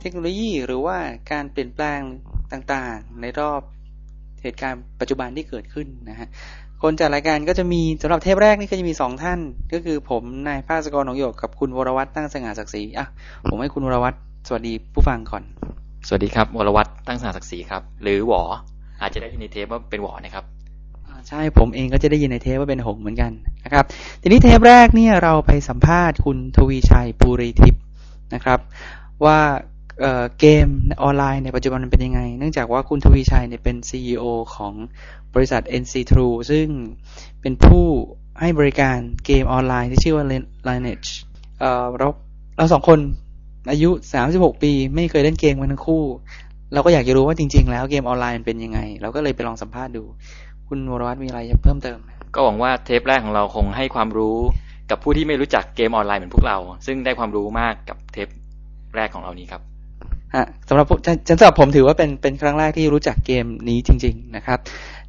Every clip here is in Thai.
เทคโนโลยีหรือว่าการเปลี่ยนแปลงต่างๆ ในรอบเหตุการณ์ปัจจุบันที่เกิดขึ้นนะฮะคนจัดรายการก็จะมีสำหรับเทปแรกนี่ก็จะมีสองท่าน ก็คือผมนายภาสกรหนองโยกกับคุณวรวัตรตั้งสง่าศักดิ์ศรีอะผมให้คุณวรวัตรสวัสดีผู้ฟังก่อน สวัสดีครับวรวัตรตั้งสง่าศักดิ์ศรีครับ หรือหวออาจจะได้ยินในเทปว่าเป็นหวอนะครับอ่าใช่ผมเองก็จะได้ยินในเทปว่าเป็นหงส์เหมือนกันนะครับ ทีนี้เทปแรกเนี่ยเราไปสัมภาษณ์คุณทวีชัยปูรีทิพย์นะครับ ว่า เเกมออนไลน์ในปัจจุบันมันเป็นยังไง เนื่องจากว่าคุณทวีชัยเนี่ยเป็น CEO ของบริษัท NC True ซึ่งเป็นผู้ให้บริการเกมออนไลน์ที่ชื่อว่า Lineage เอ่อเราเราสองคนอายุ 36 ปี ไม่เคยเล่นเกมกันทั้งคู่ เราก็อยากจะรู้ว่าจริง ๆ แล้วเกมออนไลน์มันเป็นยังไง เราก็เลยไปลองสัมภาษณ์ดู คุณวรวัตรมีอะไรจะเพิ่มเติม ก็หวังว่าเทปแรกของเราคงให้ความรู้กับผู้ที่ไม่รู้จักเกมออนไลน์เหมือนพวกเรา ซึ่งได้ความรู้มากกับเทปแรกของเรานี้ครับ ฮะสำหรับผมฉันสำหรับผมถือว่าเป็นเป็นครั้งแรกที่รู้จักเกมนี้จริง ๆ นะครับ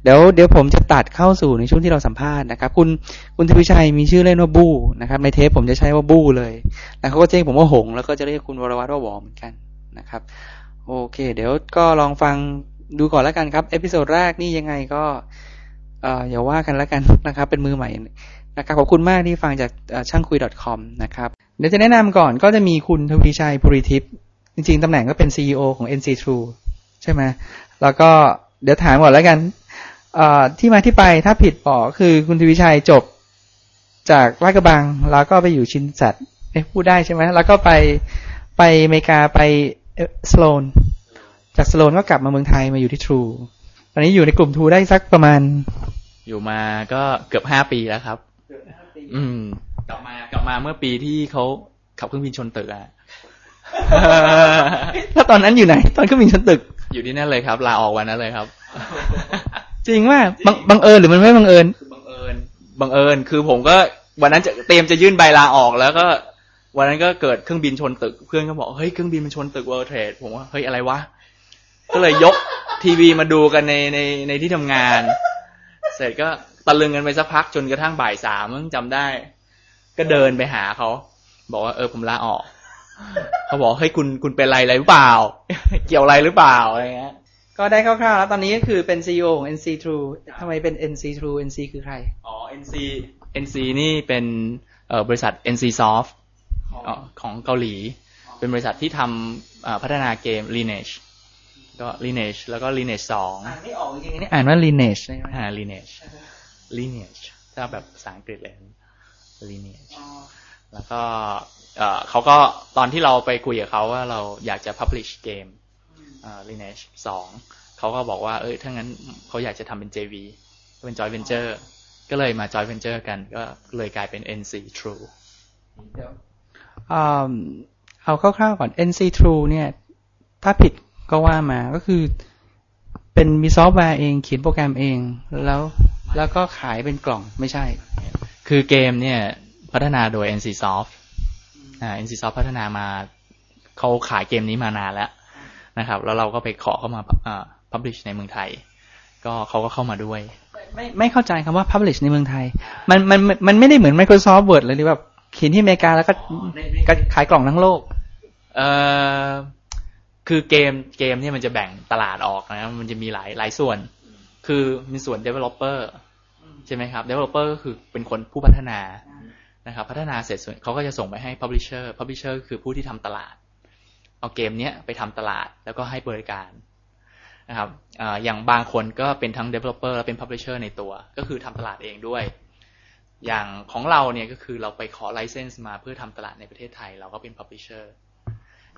เดี๋ยวเดี๋ยวผมจะตัดเข้าสู่ในช่วงที่เราสัมภาษณ์นะครับ คุณคุณทวิชัยมีชื่อเล่นว่าบู้นะครับ ในเทปผมจะใช้ว่าบู้เลย แล้วเขาก็จะเรียกผมว่าหง แล้วก็จะเรียกคุณวรวัตรว่าหวอเหมือนกันนะครับ โอเค เดี๋ยวก็ลองฟังดูก่อนแล้วกันครับ episode แรกนี่ยังไงก็เอ่ออย่าว่ากันแล้วกันนะครับ เป็นมือใหม่นะครับขอบคุณมากที่ฟังจากช่างคุย .com นะครับเดี๋ยวจะแนะนำก่อนก็จะมีคุณทวีชัยภูริทิพย์ จริงๆตำแหน่งก็เป็น CEO ของ NC True ใช่ไหมแล้วก็เดี๋ยวถามก่อนแล้วกันเอ่อที่มาที่ไปถ้าผิดบอกคือคุณทวีชัยจบจากลาดกระบัง แล้วก็ไปอยู่ชินสัตเอ๊ะพูดได้ใช่ไหมแล้วก็ไปไปอเมริกาไปสโลนจากสโลนก็กลับมาเมืองไทยมาอยู่ที่ True ตอนนี้อยู่ในกลุ่ม True ได้สักประมาณ อยู่มาก็เกือบห้าปีแล้วครับ อืม กลับมากลับมาเมื่อปีที่เขาขับเครื่องบินชนตึกอะ ถ้าตอนนั้นอยู่ไหน ตอนเครื่องบินชนตึก อยู่ที่นั่นเลยครับ ลาออกวันนั้นเลยครับ จริงว่าบังบังเอิญหรือมันไม่บังเอิญคือบังเอิญบังเอิญคือผมก็วันนั้นจะเตรียมจะยื่นใบลาออกแล้วก็ วันนั้นก็เกิดเครื่องบินชนตึก เพื่อนก็บอกเฮ้ยเครื่องบินมันชนตึก World Trade ผมว่าเฮ้ยอะไรวะก็เลยยกทีวีมาดูกันในในในที่ทำงาน เสร็จก็ตะลึงกันไปสักพักจนกระทั่งบ่ายสามมึงจำได้ ก็เดินไปหาเขา บอกว่าเออผมลาออก เขาบอกเฮ้ยคุณคุณเป็นอะไรอะไรหรือเปล่า เกี่ยวอะไรหรือเปล่าอะไรเงี้ยก็ได้คร่าวๆแล้วตอนนี้ก็คือเป็น CEO ของ NC True ทำไมเป็น NC True NC คือใคร อ๋อ NC NC นี่เป็นเอ่อบริษัท NC Soft อ๋อของเกาหลี เป็นบริษัทที่ทำอ่าพัฒนาเกม Lineage ก็ Lineage แล้วก็ Lineage สองอ่านไม่ออกจริงๆนี่อ่านว่า Lineage ใช่ไหมอ่า Lineage Lineage ถ้าแบบภาษาอังกฤษเลย Lineage แล้วก็ เขาก็ตอนที่เราไปคุยกับเขาว่าเราอยากจะ publish เกม Lineage สองเขาก็บอกว่า เอ้ยถ้างั้นเขาอยากจะทำเป็น JV เป็น joint venture ก็เลยมา joint venture กัน ก็เลยกลายเป็น NC True เอาคร่าวๆก่อน NC True เนี่ย ถ้าผิดก็ว่ามาก็คือเป็นมีซอฟต์แวร์เองเขียนโปรแกรมเองแล้วแล้วก็ขายเป็นกล่องไม่ใช่ คือเกมเนี่ยพัฒนาโดย NC Soft อ่า NC Soft พัฒนามาเขาขายเกมนี้มานานแล้วนะครับ แล้วเราก็ไปขอเข้ามาอ่า publish ในเมืองไทย ก็เขาก็เข้ามาด้วย ไม่ไม่เข้าใจคำว่า publish ในเมืองไทยมันมันมันมันไม่ได้เหมือน Microsoft Word เลยที่แบบเขียนที่อเมริกาแล้วก็ก็ขายกล่องทั้งโลก เอ่อคือเกมเกมเนี่ยมันจะแบ่งตลาดออกนะมันจะมีหลายหลายส่วน คือมีส่วน developer ใช่ไหมครับ developer ก็คือเป็นคนผู้พัฒนา นะครับ พัฒนาเสร็จส่วนเขาก็จะส่งไปให้ publisher publisher คือผู้ที่ทำตลาด เอาเกมเนี้ยไปทำตลาดแล้วก็ให้บริการนะครับอ่าอย่างบางคนก็เป็นทั้ง developer และเป็น publisher ในตัว ก็คือทำตลาดเองด้วย อย่างของเราเนี่ยก็คือเราไปขอ license มาเพื่อทำตลาดในประเทศไทย เราก็เป็น publisher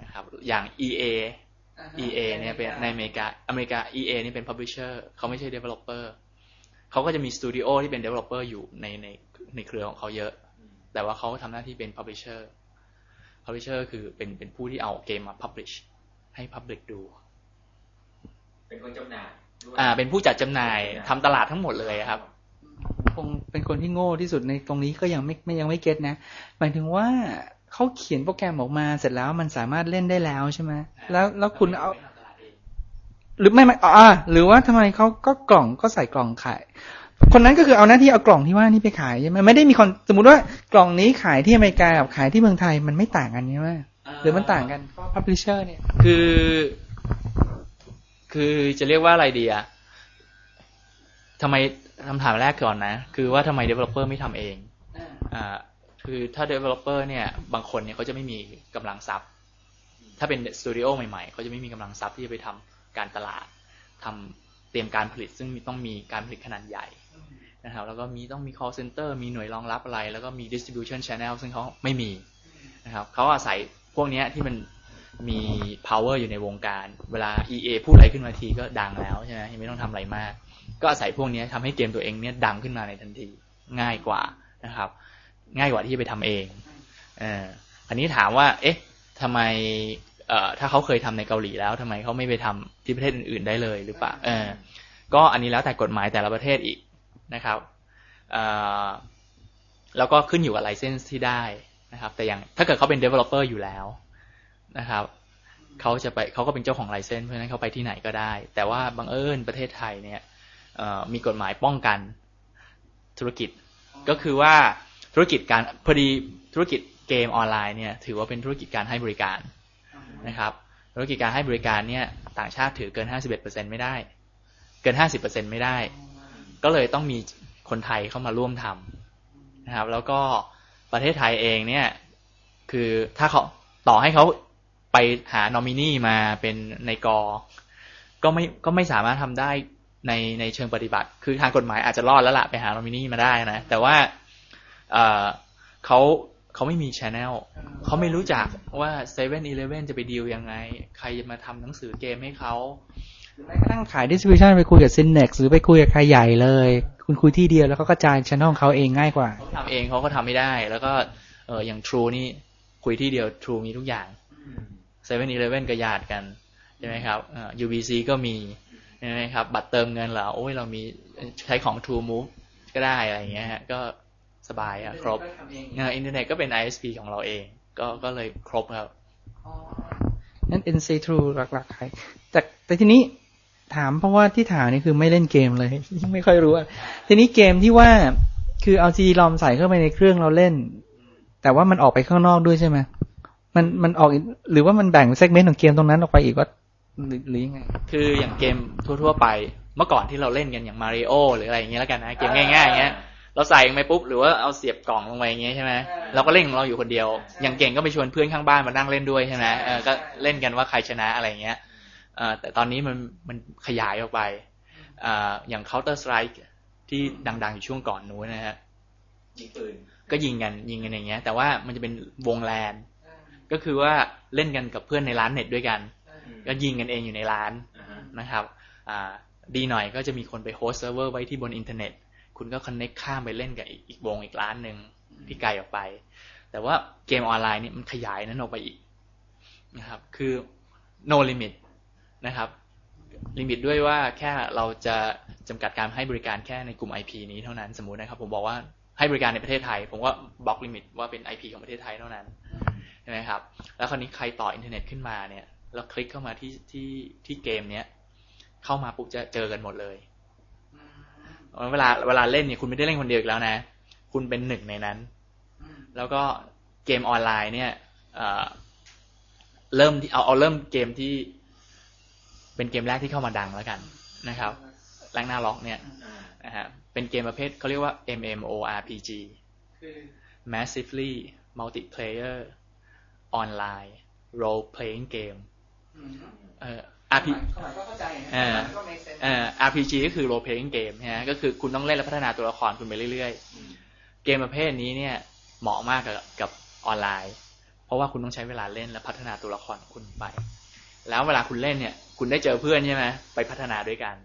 นะครับอย่าง EA EA เนี่ยเป็นในอเมริกาอเมริกา EA นี่เป็น publisher เขาไม่ใช่ developer เขาก็จะมีสตูดิโอที่เป็น developer อยู่ในในในเครือของเขาเยอะ แต่ว่าเขาทำหน้าที่เป็น publisher publisher คือเป็นเป็นผู้ที่เอาเกมมา publish ให้ public ดู เป็นคนจำหน่ายด้วยอ่า เป็นผู้จัดจำหน่ายทำตลาดทั้งหมดเลยครับ คงเป็นคนที่โง่ที่สุดในตรงนี้ก็ยังไม่ไม่ยังไม่เก็ตนะหมายถึงว่าเขาเขียนโปรแกรมออกมาเสร็จแล้วมันสามารถเล่นได้แล้วใช่ไหมแล้วแล้วคุณเอา หรือไม่ไม่อ่าหรือว่าทำไมเขาก็กล่องก็ใส่กล่องขาย คนนั้นก็คือเอาหน้าที่เอากล่องที่ว่านี่ไปขายใช่ไหมไม่ได้มีคนสมมติว่ากล่องนี้ขายที่อเมริกากับขายที่เมืองไทยมันไม่ต่างกันใช่ไหมหรือมันต่างกันเพราะพับลิเชอร์เนี่ย คือ คือจะเรียกว่าอะไรดีอะทำไมคำถามแรกก่อนนะ คือว่าทำไม developer ไม่ทำเองอ่าคือถ้า developer เนี่ยบางคนเนี่ยเขาจะไม่มีกำลังทรัพย์ ถ้าเป็นสตูดิโอใหม่ๆเขาจะไม่มีกำลังทรัพย์ที่จะไปทำการตลาดทำเตรียมการผลิต ซึ่งมีต้องมีการผลิตขนาดใหญ่ นะครับแล้วก็มีต้องมี call center มีหน่วยรองรับอะไร แล้วก็มี distribution channel ซึ่งเขาไม่มีนะครับเขาอาศัยพวกนี้ที่มันมี power อยู่ในวงการ เวลา EA พูดอะไรขึ้นมาทีก็ดังแล้วใช่ไหมยังไม่ต้องทำอะไรมาก ก็อาศัยพวกนี้ทำให้เกมตัวเองเนี่ยดังขึ้นมาในทันทีง่ายกว่านะครับ ง่ายกว่าที่จะไปทำเองเอออันนี้ถามว่า เอ๊ะทำไมเอ่อถ้าเขาเคยทำในเกาหลีแล้วทำไมเขาไม่ไปทำที่ประเทศอื่นๆได้เลยหรือเปล่าเออก็อันนี้แล้วแต่กฎหมายแต่ละประเทศอีก นะครับแล้วก็ขึ้นอยู่กับไลเซนส์ที่ได้นะครับ แต่อย่างถ้าเกิดเขาเป็น developer อยู่แล้วนะครับเขาจะไปเขาก็เป็นเจ้าของไลเซนส์เพราะฉะนั้นเขาไปที่ไหนก็ได้ แต่ว่าบังเอิญประเทศไทยเนี่ยมีกฎหมายป้องกันธุรกิจ ก็คือว่าธุรกิจการพอดีธุรกิจเกมออนไลน์เนี่ยถือว่าเป็นธุรกิจการให้บริการนะครับ ธุรกิจการให้บริการเนี่ยต่างชาติถือเกิน 51%ไม่ได้ เกิน 50%ไม่ได้ ก็เลยต้องมีคนไทยเข้ามาร่วมทำนะครับ แล้วก็ประเทศไทยเองเนี่ย คือถ้าเขาต่อให้เขาไปหานอมินีมาเป็นในกอ ก็ไม่ก็ไม่สามารถทำได้ในในเชิงปฏิบัติ คือทางกฎหมายอาจจะรอดแล้วล่ะไปหานอมินีมาได้นะ แต่ว่าเออเขาเขาไม่มี channel เขาไม่รู้จักว่า7-Eleven จะไปดีลยังไง ใครจะมาทำหนังสือเกมให้เขา แม้กระทั่งขาย distribution ไปคุยกับ Synnex หรือไปคุยกับใครใหญ่เลย คุณคุยที่เดียวแล้วเขากระจายช่องเขาเองง่ายกว่าเขาทำเองเขาก็ทำไม่ได้ แล้วก็เอออย่าง True นี่คุยที่เดียว True มีทุกอย่าง7-Eleven ก็ญาติกันใช่ไหมครับเอ่อ UBC ก็มีใช่ไหมครับ บัตรเติมเงินเหรอโอ้ยเรามีใช้ของ True Move ก็ได้อะไรอย่างเงี้ยฮะก็สบายอะครับเอออินเทอร์เน็ตก็เป็น ISP ของเราเอง ก็ก็เลยครบครับนั่น NC True หลักๆขายแต่แต่ทีนี้ ถามเพราะว่าที่ถามนี่คือไม่เล่นเกมเลยไม่ค่อยรู้อะทีนี้เกมที่ว่าคือเอาซีลอมใส่เข้าไปในเครื่องเราเล่น แต่ว่ามันออกไปข้างนอกด้วยใช่ไหมมันมันออกอีกหรือว่ามันแบ่งเซกเมนต์ของเกมตรงนั้นออกไปอีกว่าหรือหรือยังไง คืออย่างเกมทั่ว ๆ ไป เมื่อก่อนที่เราเล่นกันอย่างมาริโอหรืออะไรอย่างเงี้ยแล้วกันนะเกมง่ายๆอย่างเงี้ยเราใส่ลงไปปุ๊บหรือว่าเอาเสียบกล่องลงไปอย่างเงี้ยใช่ไหมเราก็เล่นของเราอยู่คนเดียว อย่างเก่งก็ไปชวนเพื่อนข้างบ้านมานั่งเล่นด้วยใช่ไหมเออก็เล่นกันว่าใครชนะอะไรอย่างเงี้ยเออ แต่ตอนนี้มันมันขยายออกไปอ่าอย่าง Counter Strike ที่ดังๆอยู่ช่วงก่อนนู้นนะฮะยิงปืนก็ยิงกันยิงกันอย่างเงี้ย แต่ว่ามันจะเป็นวงแลนก็คือว่าเล่นกันกับเพื่อนในร้านเน็ตด้วยกัน ก็ยิงกันเองอยู่ในร้านนะครับอ่าดีหน่อยก็จะมีคนไป host server ไว้ที่บนอินเทอร์เน็ต คุณก็ connect ข้ามไปเล่นกับอีกอีกวงอีกร้านหนึ่งที่ไกลออกไป แต่ว่าเกมออนไลน์เนี่ยมันขยายนั้นออกไปอีกนะครับ คือ no limit นะครับ limit ด้วยว่าแค่เราจะจำกัดการให้บริการแค่ในกลุ่ม IP นี้เท่านั้นสมมุตินะครับ ผมบอกว่าให้บริการในประเทศไทย ผมก็ block limit ว่าเป็น IP ของประเทศไทยเท่านั้นใช่ไหมครับ แล้วคราวนี้ใครต่ออินเทอร์เน็ตขึ้นมาเนี่ยแล้วคลิกเข้ามาที่ที่ที่เกมเนี้ยเข้ามาปุ๊บจะเจอกันหมดเลยเวลาเวลาเล่นเนี่ยคุณไม่ได้เล่นคนเดียวอีกแล้วนะ คุณเป็นหนึ่งในนั้น แล้วก็เกมออนไลน์เนี่ยเอ่อเริ่มที่เอาเอาเริ่มเกมที่ เป็นเกมแรกที่เข้ามาดังแล้วกันนะครับแรงหน้าล็อกเนี่ยนะฮะเป็นเกมประเภทเขาเรียกว่า MMORPG massively multiplayer online role playing game เอ่อ RP เอ่อเอ่อ RPG ก็คือ role playing game นะฮะก็คือคุณต้องเล่นและพัฒนาตัวละครคุณไปเรื่อยๆ เกมประเภทนี้เนี่ยเหมาะมากกับกับออนไลน์ เพราะว่าคุณต้องใช้เวลาเล่นและพัฒนาตัวละครของคุณไป แล้วเวลาคุณเล่นเนี่ย คุณได้เจอเพื่อนใช่ไหมไปพัฒนาด้วยกัน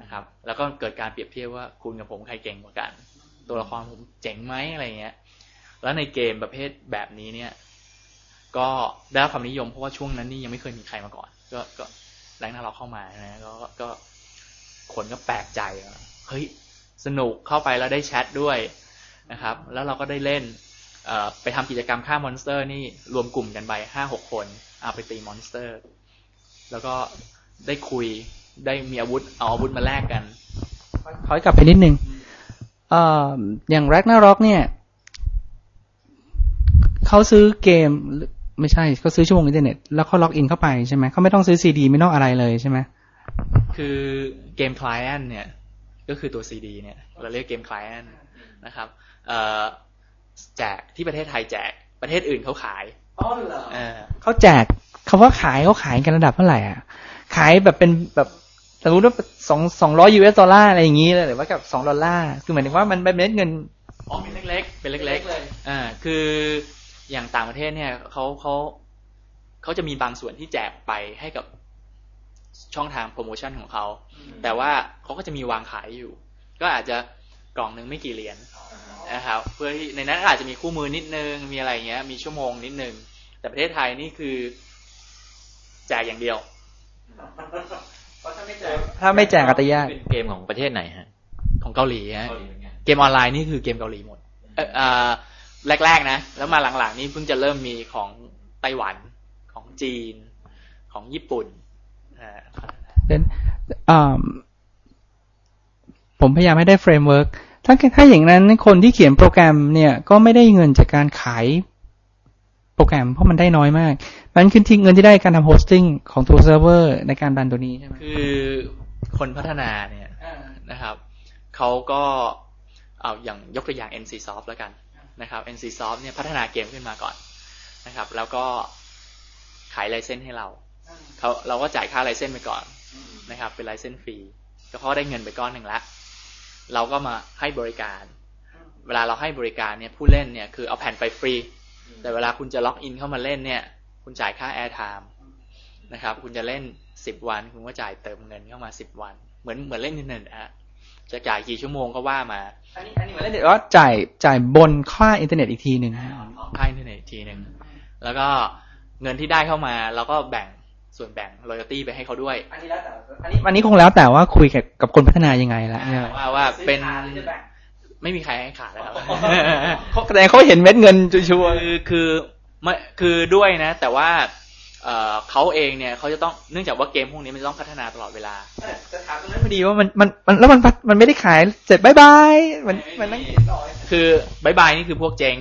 นะครับ แล้วก็เกิดการเปรียบเทียบว่าคุณกับผมใครเก่งกว่ากัน ตัวละครผมเจ๋งไหมอะไรเงี้ย แล้วในเกมประเภทแบบนี้เนี่ย ก็ได้รับความนิยมเพราะว่าช่วงนั้นนี่ยังไม่เคยมีใครมาก่อน ก็ก็แรงหน้าเราเข้ามานะก็ก็คนก็แปลกใจว่าเฮ้ยสนุกเข้าไปแล้วได้แชทด้วยนะครับ แล้วเราก็ได้เล่นเอ่อไปทำกิจกรรมฆ่า monster นี่รวมกลุ่มกันไปห้าหกคน เอาไปตี monster แล้วก็ได้คุยได้มีอาวุธเอาอาวุธมาแลกกันถอยกลับไปนิดนึงเอ่ออย่าง Ragnarok เนี่ยเขาซื้อเกมหรือไม่ใช่เขาซื้อชั่วโมงอินเทอร์เน็ตแล้วเขา login เข้าไปใช่ไหมเขาไม่ต้องซื้อซีดีไม่ต้องอะไรเลยใช่ไหมคือเกม client เนี่ย ก็คือตัว CD เนี่ย เราเรียกเกม client นะครับเอ่อแจกที่ประเทศไทยแจกประเทศอื่นเขาขายอ๋อเหรอเออเขาแจก คำว่าขายเขาขายกันระดับเท่าไหร่อะ ขายแบบเป็นแบบสมมติว่าสองสองร้อย US dollar อะไรอย่างนี้เลยหรือว่ากับสองดอลลาร์คือหมายถึงว่ามันเป็นเม็ดเงินอ๋อเป็นเล็กๆเป็นเล็กๆอ่าคืออย่างต่างประเทศเนี่ยเขาเขาเขาจะมีบางส่วนที่แจกไปให้กับช่องทางโปรโมชั่นของเขา แต่ว่าเขาก็จะมีวางขายอยู่ ก็อาจจะกล่องหนึ่งไม่กี่เหรียญนะครับเพื่อที่ในนั้นอาจจะมีคู่มือนิดนึง มีอะไรเงี้ย มีชั่วโมงนิดนึง แต่ประเทศไทยนี่คือ แจกอย่างเดียวถ้าไม่แจกอัตยาเป็นเกมของประเทศไหนฮะ ของเกาหลีฮะเกมออนไลน์นี่คือเกมเกาหลีหมด เอออ่าแรกๆนะ แล้วมาหลังๆ นี่เพิ่งจะเริ่มมีของไต้หวันของจีนของญี่ปุ่นอ่าเนอ่าผมพยายามให้ได้ framework ถ้าถ้าอย่างนั้นคนที่เขียนโปรแกรมเนี่ยก็ไม่ได้เงินจากการขาย โปรแกรมเพราะมันได้น้อยมากมันคือที่เงินที่ได้การทำ hosting ของตัวเซิร์ฟเวอร์ในการดันตัวนี้ใช่ไหมคือคนพัฒนาเนี่ยนะครับเขาก็เอาอย่างยกตัวอย่าง NCSoft แล้วกันนะครับ NCSoft เนี่ยพัฒนาเกมขึ้นมาก่อนนะครับ แล้วก็ขาย license ให้เราเขาเราก็จ่ายค่า license ไปก่อนนะครับ เป็น license fee ก็เขาได้เงินไปก้อนหนึ่งละเราก็มาให้บริการ เวลาเราให้บริการเนี่ยผู้เล่นเนี่ยคือเอาแผ่นไปฟรี แต่เวลาคุณจะ login เข้ามาเล่นเนี่ย คุณจ่ายค่า airtime นะครับ คุณจะเล่นสิบวัน คุณก็จ่ายเติมเงินเข้ามาสิบวัน เหมือนเหมือนเล่นอินเทอร์เน็ตอะจะจ่ายกี่ชั่วโมงก็ว่ามา อันนี้อันนี้เหมือนเล่นเน็ตว่าจ่ายจ่ายบนค่าอินเทอร์เน็ตอีกทีหนึ่งค่าอินเทอร์เน็ตอีกทีหนึ่งแล้วก็เงินที่ได้เข้ามาเราก็แบ่งส่วนแบ่ง royalty ไปให้เขาด้วย อันนี้แล้วแต่อันนี้อันนี้คงแล้วแต่ว่าคุยกับกับคนพัฒนายังไงละว่าว่าเป็น ไม่มีใครให้ขาดแล้วครับเขาแต่เขาเห็นเม็ดเงิน sure คือคือไม่คือด้วยนะ แต่ว่าเอ่อเขาเองเนี่ยเขาจะต้องเนื่องจากว่าเกมพวกนี้มันจะต้องพัฒนาตลอดเวลาจะถามตรงนั้นพอดีว่ามันมันมันแล้วมันมันไม่ได้ขายเสร็จ bye bye มันมันนั่งคือ bye bye นี่คือพวกเจ๊ง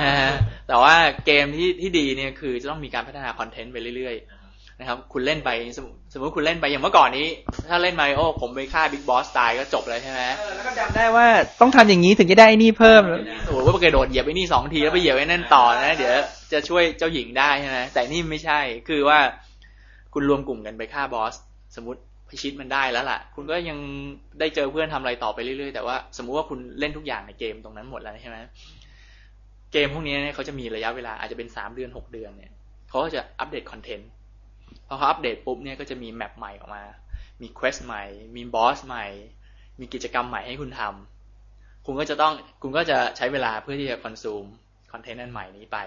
นะฮะแต่ว่าเกมที่ที่ดีเนี่ยคือจะต้องมีการพัฒนา content ไปเรื่อยๆ นะครับ คุณเล่นไปสมมุติสมมติคุณเล่นไปอย่างเมื่อก่อนนี้ ถ้าเล่นมาริโอผมไปฆ่า big boss ตายก็จบเลยใช่ไหมแล้วก็จำได้ว่าต้องทำอย่างนี้ถึงจะได้ไอ้นี่เพิ่มสมมติว่าไปกระโดดเหยียบไอ้นี่สองทีแล้วไปเหยียบไอ้นั่นต่อนะ เดี๋ยวจะช่วยเจ้าหญิงได้ใช่ไหมแต่นี่ไม่ใช่คือว่า คุณรวมกลุ่มกันไปฆ่าบอส สมมติพิชิตมันได้แล้วล่ะ คุณก็ยังได้เจอเพื่อนทำอะไรต่อไปเรื่อยๆแต่ว่าสมมุติว่าคุณเล่นทุกอย่างในเกมตรงนั้นหมดแล้วใช่ไหมเกมพวกนี้เนี่ยเขาจะมีระยะเวลาอาจจะเป็นสามเดือนหกเดือนเนี่ยเขาก็จะอัปเดตคอนเทนต์ พอเขาอัปเดตปุ๊บเนี่ยก็จะมีแมปใหม่ออกมา มี quest ใหม่ มี boss ใหม่ มีกิจกรรมใหม่ให้คุณทำคุณก็จะต้องคุณก็จะใช้เวลาเพื่อที่จะ consume content อันใหม่นี้ไป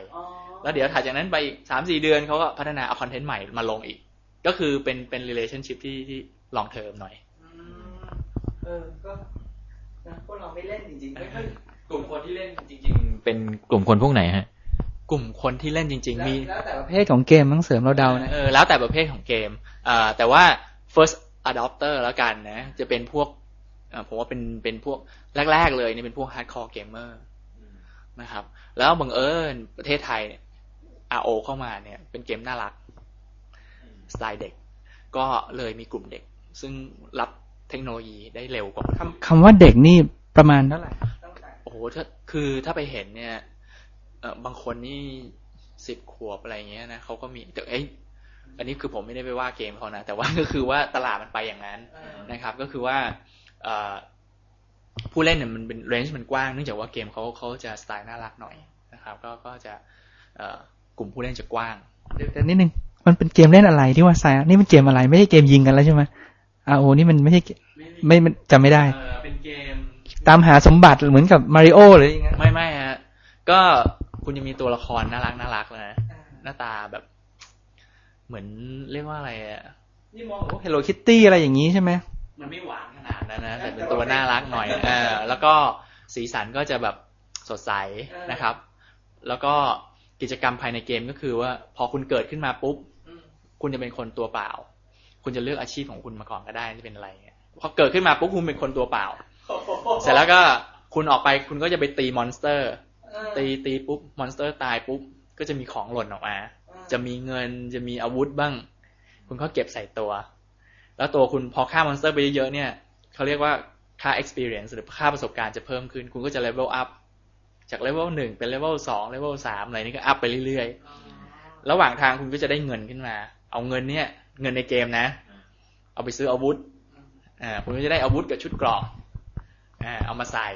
แล้วเดี๋ยวถัดจากนั้นไปสามสี่เดือนเขาก็พัฒนาเอา content ใหม่มาลงอีก ก็คือเป็นเป็น relationship ที่ที่ long term หน่อยเออก็พวกเราไม่เล่นจริงๆไม่ค่อยกลุ่มคนที่เล่นจริง ๆ เป็นกลุ่มคนพวกไหนฮะ กลุ่มคนที่เล่นจริง ๆ มีแล้วแต่ประเภทของเกมต้องเสริมเราเดานะเออแล้วแต่ประเภทของเกมอ่าแต่ว่า first adopter แล้วกันนะ จะเป็นพวกอ่าผมว่าเป็นเป็นพวกแรก ๆ เลยนี่เป็นพวก hardcore gamer นะครับ แล้วบังเอิญประเทศไทยเนี่ย RO เข้ามาเนี่ย เป็นเกมน่ารัก สไตล์เด็ก ก็เลยมีกลุ่มเด็ก ซึ่งรับเทคโนโลยีได้เร็วกว่าคนคำคำว่าเด็กนี่ประมาณเท่าไหร่โอ้โหถ้าคือถ้าไปเห็นเนี่ยเออ บางคนนี่สิบขวบอะไรเงี้ยนะเขาก็มีแต่เอ้ยอันนี้คือผมไม่ได้ไปว่าเกมเขานะ แต่ว่าก็คือว่าตลาดมันไปอย่างนั้นนะครับ ก็คือว่าเอ่อผู้เล่นเนี่ยมันเป็นเรนจ์มันกว้างเนื่องจากว่าเกมเขาเขาจะสไตล์น่ารักหน่อยนะครับ ก็ก็จะเอ่อกลุ่มผู้เล่นจะกว้างเดี๋ยวแต่นิดนึงมันเป็นเกมเล่นอะไรที่ว่าไซนี่มันเกมอะไร ไม่ใช่เกมยิงกันแล้วใช่ไหมอาโอนี่มันไม่ใช่เกมไม่มันจำไม่ได้เออเป็นเกม ตามหาสมบัติเหมือนกับมาริโอหรือยังไงไม่ไม่ฮะก็ คุณจะมีตัวละครน่ารักน่ารักนะหน้าตาแบบ เหมือนเรียกว่าอะไรอะนี่มองเฮลโลคิตตี้อะไรอย่างนี้ใช่ไหมมันไม่หวานขนาดนั้นนะแต่เป็นตัวน่ารักหน่อยเออแล้วก็สีสันก็จะแบบสดใสนะครับ แล้วก็กิจกรรมภายในเกมก็คือว่า พอคุณเกิดขึ้นมาปุ๊บ คุณจะเป็นคนตัวเปล่า คุณจะเลือกอาชีพของคุณมาก่อนก็ได้จะเป็นอะไรเงี้ยพอเกิดขึ้นมาปุ๊บคุณเป็นคนตัวเปล่า เสร็จแล้วก็คุณออกไปคุณก็จะไปตี monster ตีตีปุ๊บ monster ตายปุ๊บก็จะมีของหล่นออกมาจะมีเงินจะมีอาวุธบ้าง คุณก็เก็บใส่ตัว แล้วตัวคุณพอฆ่า monster ไปเยอะๆเนี่ยเขาเรียกว่าค่า experience หรือค่าประสบการณ์จะเพิ่มขึ้น คุณก็จะ level up จาก level หนึ่งเป็น level สอง level สามอะไรนี่ก็ up ไปเรื่อยๆ ระหว่างทางคุณก็จะได้เงินขึ้นมา เอาเงินเนี่ย เงินในเกมนะ เอาไปซื้ออาวุธ อ่า คุณก็จะได้อาวุธกับชุดเกราะอ่า เอามาใส่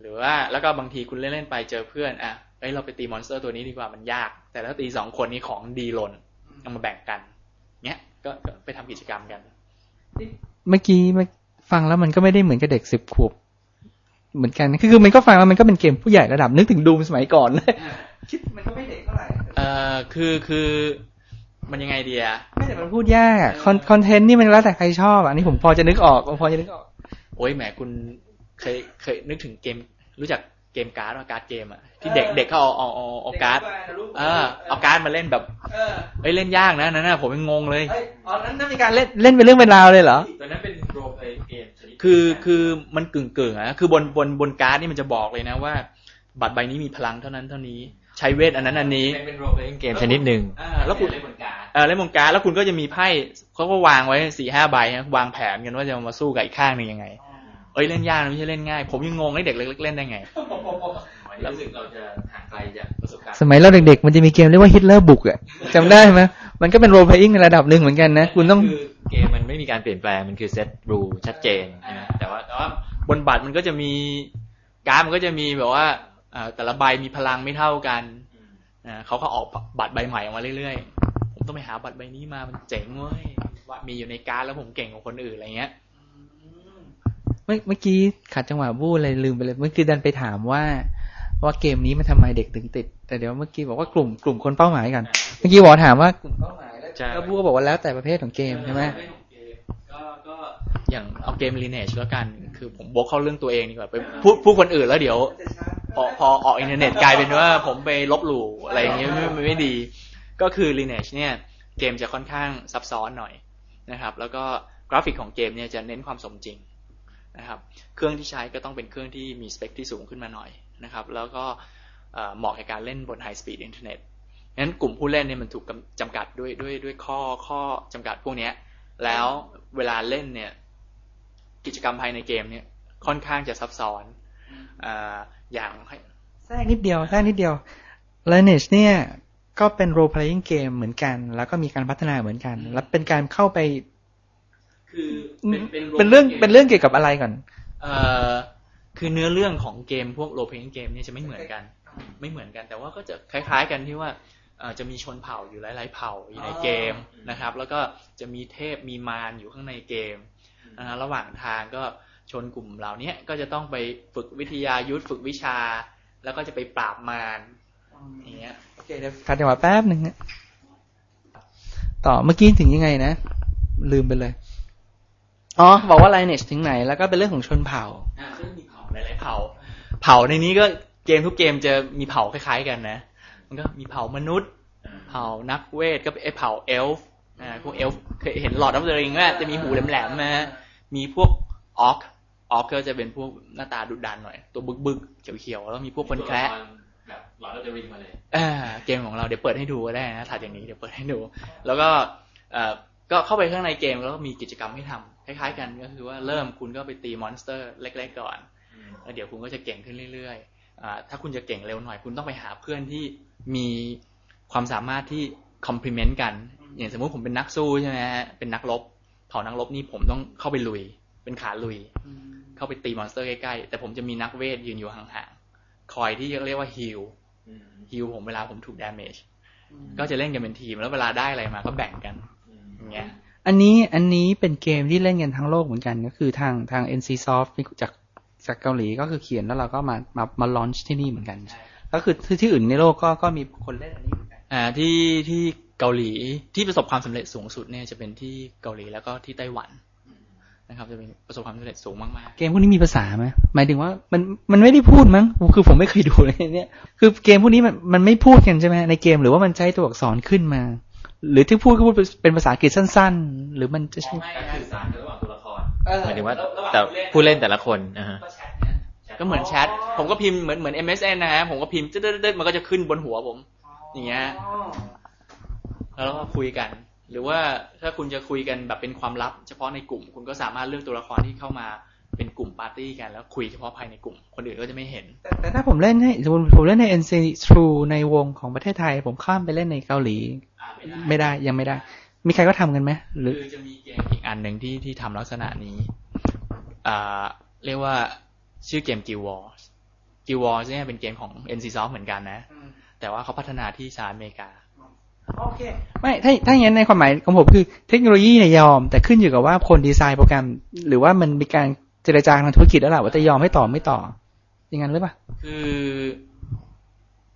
หรือว่าแล้วก็บางทีคุณเล่นๆไปเจอเพื่อนอะเอ้ยเราไปตีมอนสเตอร์ตัวนี้ดีกว่ามันยาก แต่ถ้าตีสองคนนี้ของดีหล่นเอามาแบ่งกันเนี้ยก็ก็ไปทำกิจกรรมกัน เมื่อกี้ฟังแล้วมันก็ไม่ได้เหมือนกับเด็กสิบขวบเหมือนกันคือคือมันก็ฟังแล้วมันก็เป็นเกมผู้ใหญ่ระดับนึกถึงดูมสมัยก่อนเลยคิดมันก็ไม่เด็กเท่าไหร่เอ่อคือคือมันยังไงดีอะไม่แต่มันพูดยากอะคอน content นี่มันแล้วแต่ใครชอบอะอันนี้ผมพอจะนึกออกผมพอจะนึกออกโอ้ยแหมคุณ เคยเคยนึกถึงเกม รู้จักเกมการ์ดว่าการ์ดเกมอะที่เด็กเด็กเขาเอาเอาเอาเอาการ์ดเออเอาการ์ดมาเล่นแบบเอ้ยเล่นยากนะนั่นน่ะผมยังงงเลยอ๋อนั้นนั่นมีการเล่นเล่นเป็นเรื่องเป็นราวเลยเหรอตอนนั้นเป็น role play game ชนิดคือคือมันกึ่งกึ่งๆอะคือบนบนบนการ์ดนี่มันจะบอกเลยนะว่า บัตรใบนี้มีพลังเท่านั้นเท่านี้ใช้เวทอันนั้นอันนี้เป็น role play game ชนิดหนึ่งอ่าแล้วคุณเล่นบนการ์ดเออเล่นบนการ์ดแล้วคุณก็จะมีไพ่เขาก็วางไว้สี่ห้าใบนะวางแผนกันว่าจะมาสู้กับอีกข้างหนึ่งยังไง เอ้ยเล่นยากนะไม่ใช่เล่นง่าย ผมยังงงให้เด็กเล็กๆเล่นได้ไงรู้สึกเราจะห่างไกลจากประสบการณ์สมัยเราเด็กๆ มันจะมีเกมเรียกว่าฮิตเลอร์บุกอะจำได้ไหมมันก็เป็น role play ในระดับหนึ่งเหมือนกันนะ คุณต้องคือเกมมันไม่มีการเปลี่ยนแปลงมันคือ set rule ชัดเจนใช่ไหมแต่ว่าแต่ว่าบนบัตรมันก็จะมีการ์ดมันก็จะมีแบบว่าอ่าแต่ละใบมีพลังไม่เท่ากันอ่าเขาก็ออกบัตรใบใหม่ออกมาเรื่อยๆ ผมต้องไปหาบัตรใบนี้มามันเจ๋งเว้ยว่ามีอยู่ในการ์ดแล้วผมเก่งกว่าคนอื่นอะไรเงี้ย เมื่อเมื่อกี้ขัดจังหวะบู้เลยลืมไปเลยเมื่อกี้ดันไปถามว่า ว่าเกมนี้มันทำไมเด็กถึงติด แต่เดี๋ยวเมื่อกี้บอกว่ากลุ่มกลุ่มคนเป้าหมายกันเมื่อกี้บอกถามว่ากลุ่มเป้าหมายแล้วใช่แล้วบู้ก็บอกว่าแล้วแต่ประเภทของเกมใช่ไหมก็ก็อย่างเอาเกม Lineage แล้วกัน คือผมวกเข้าเรื่องตัวเองดีกว่าไปพูดพูดคนอื่นแล้วเดี๋ยวพอพอออกอินเทอร์เน็ตกลายเป็นว่าผมไปลบหลู่อะไรอย่างเงี้ยไม่ไม่ไม่ดี ก็คือ Lineage เนี่ยเกมจะค่อนข้างซับซ้อนหน่อยนะครับ แล้วก็กราฟิกของเกมเนี่ยจะเน้นความสมจริง นะครับ เครื่องที่ใช้ก็ต้องเป็นเครื่องที่มีสเปคที่สูงขึ้นมาหน่อยนะครับ แล้วก็เอ่อเหมาะกับการเล่นบน High Speed Internet งั้นกลุ่มผู้เล่นเนี่ยมันถูกกำจำกัดด้วยด้วยด้วยข้อข้อจำกัดพวกเนี้ย แล้วเวลาเล่นเนี่ย กิจกรรมภายในเกมเนี่ยค่อนข้างจะซับซ้อนอ่าอย่างให้แทรกนิดเดียวแทรกนิดเดียว Lineage เนี่ยก็เป็น role playing game เหมือนกัน แล้วก็มีการพัฒนาเหมือนกัน แล้วเป็นการเข้าไป คือเป็นเรื่องเป็นเรื่องเกี่ยวกับอะไรก่อน เอ่อคือเนื้อเรื่องของเกมพวกโรเพงเกมเนี่ยจะไม่เหมือนกัน ไม่เหมือนกัน แต่ว่าก็จะคล้ายๆกันที่ว่าเอ่อจะมีชนเผ่าอยู่หลาย ๆ เผ่าอยู่ในเกมนะครับ แล้วก็จะมีเทพมีมารอยู่ข้างในเกมนะฮะระหว่างทางก็ชนกลุ่มเหล่านี้ก็จะต้องไปฝึกวิทยายุทธฝึกวิชา แล้วก็จะไปปราบมารอย่างเงี้ยโอเคเดี๋ยวขัดจังหวะแป๊บหนึ่งนะต่อเมื่อกี้ถึงยังไงนะ ลืมไปเลย อ๋อบอกว่า Lineage ถึงไหน แล้วก็เป็นเรื่องของชนเผ่าอ่าก็จะมีเผ่าหลายๆเผ่า เผ่าในนี้ก็เกมทุกเกมจะมีเผ่าคล้าย ๆ กันนะ มันก็มีเผ่ามนุษย์ เผ่านักเวทก็ไอเผ่าเอลฟ์อ่าพวกเอลฟ์เคยเห็น Lord of the Rings ว่าจะมีหูแหลมๆนะมีพวกออร์คออร์คก็จะเป็นพวกหน้าตาดุดันหน่อย ตัวบึกๆเขียวๆแล้วมีพวกคนแคระแบบ Lord of the Rings มาเลยอ่าเกมของเราเดี๋ยวเปิดให้ดูก็ได้นะถัดอย่างนี้เดี๋ยวเปิดให้ดู แล้วก็เอ่อก็เข้าไปข้างในเกมแล้วก็มีกิจกรรมให้ทำค ล้ายๆ กันก็คือว่าเริ่มคุณก็ไปตี monster เล็ก ๆ ก่อนแล้วเดี๋ยวคุณก็จะเก่งขึ้นเรื่อยๆอ่าถ้าคุณจะเก่งเร็วหน่อย คุณต้องไปหาเพื่อนที่มีความสามารถที่ complement กัน อย่างสมมุติผมเป็นนักสู้ใช่ไหมฮะเป็นนักรบเผ่านักรบนี่ผมต้องเข้าไปลุย เป็นขาลุย เข้าไปตี monster ใกล้ๆ แต่ผมจะมีนักเวทยืนอยู่ห่างๆ คอยที่เรียกว่า heal heal ผมเวลาผมถูก damage ก็จะเล่นกันเป็นทีม แล้วเวลาได้อะไรมาก็แบ่งกันอย่างเงี้ย อันนี้อันนี้เป็นเกมที่เล่นกันทั้งโลกเหมือนกัน ก็คือทางทาง NC Soft จากจากเกาหลีก็คือเขียนแล้วเราก็มามามาลอนช์ที่นี่เหมือนกัน ก็คือที่ที่อื่นในโลกก็ก็มีคนเล่นอันนี้เหมือนกันอ่าที่ที่เกาหลีที่ประสบความสำเร็จสูงสุดเนี่ยจะเป็นที่เกาหลีแล้วก็ที่ไต้หวันนะครับจะเป็นประสบความสำเร็จสูงมากเกมพวกนี้มีภาษาไหมหมายถึงว่ามันมันไม่ได้พูดมั้งคือผมไม่เคยดูเลยเนี่ยคือเกมพวกนี้มันมันไม่พูดกันใช่ไหมในเกมหรือว่ามันใช้ตัวอักษรขึ้นมา หรือที่พูดก็พูดเป็นภาษาอังกฤษสั้น ๆ หรือมันจะใช่การสื่อสารระหว่างตัวละครหมายถึงว่าแต่ผู้เล่นแต่ละคนนะฮะก็เหมือนแชทผมก็พิมพ์เหมือนเหมือน MSN นะฮะผมก็พิมพ์เด็ดๆมันก็จะขึ้นบนหัวผม อย่างเงี้ยแล้วเราก็คุยกัน หรือว่าถ้าคุณจะคุยกันแบบเป็นความลับ เฉพาะในกลุ่ม คุณก็สามารถเลือกตัวละครที่เข้ามาเป็นกลุ่มปาร์ตี้กันแล้วคุยเฉพาะภายในกลุ่ม คนอื่นก็จะไม่เห็น แต่แต่ถ้าผมเล่นให้สมมติผมเล่นใน NC True ในวงของประเทศไทย ผมข้ามไปเล่นในเกาหลี ไม่ได้ยังไม่ได้ มีใครก็ทำกันไหมหรือคือจะมีเกมอีกอันหนึ่งที่ที่ทำลักษณะนี้อ่าเรียกว่าชื่อเกม Guild Wars Guild Wars เนี่ยเป็นเกมของ NCSoft เหมือนกันนะ แต่ว่าเขาพัฒนาที่สหรัฐอเมริกาโอเคไม่ถ้าถ้าอย่างนั้นในความหมายของผมคือเทคโนโลยีเนี่ยยอม แต่ขึ้นอยู่กับว่าคนดีไซน์โปรแกรม หรือว่ามันมีการเจรจาทางธุรกิจแล้วแหละว่าจะยอมให้ต่อไม่ต่อ อย่างนั้นหรือเปล่าคือ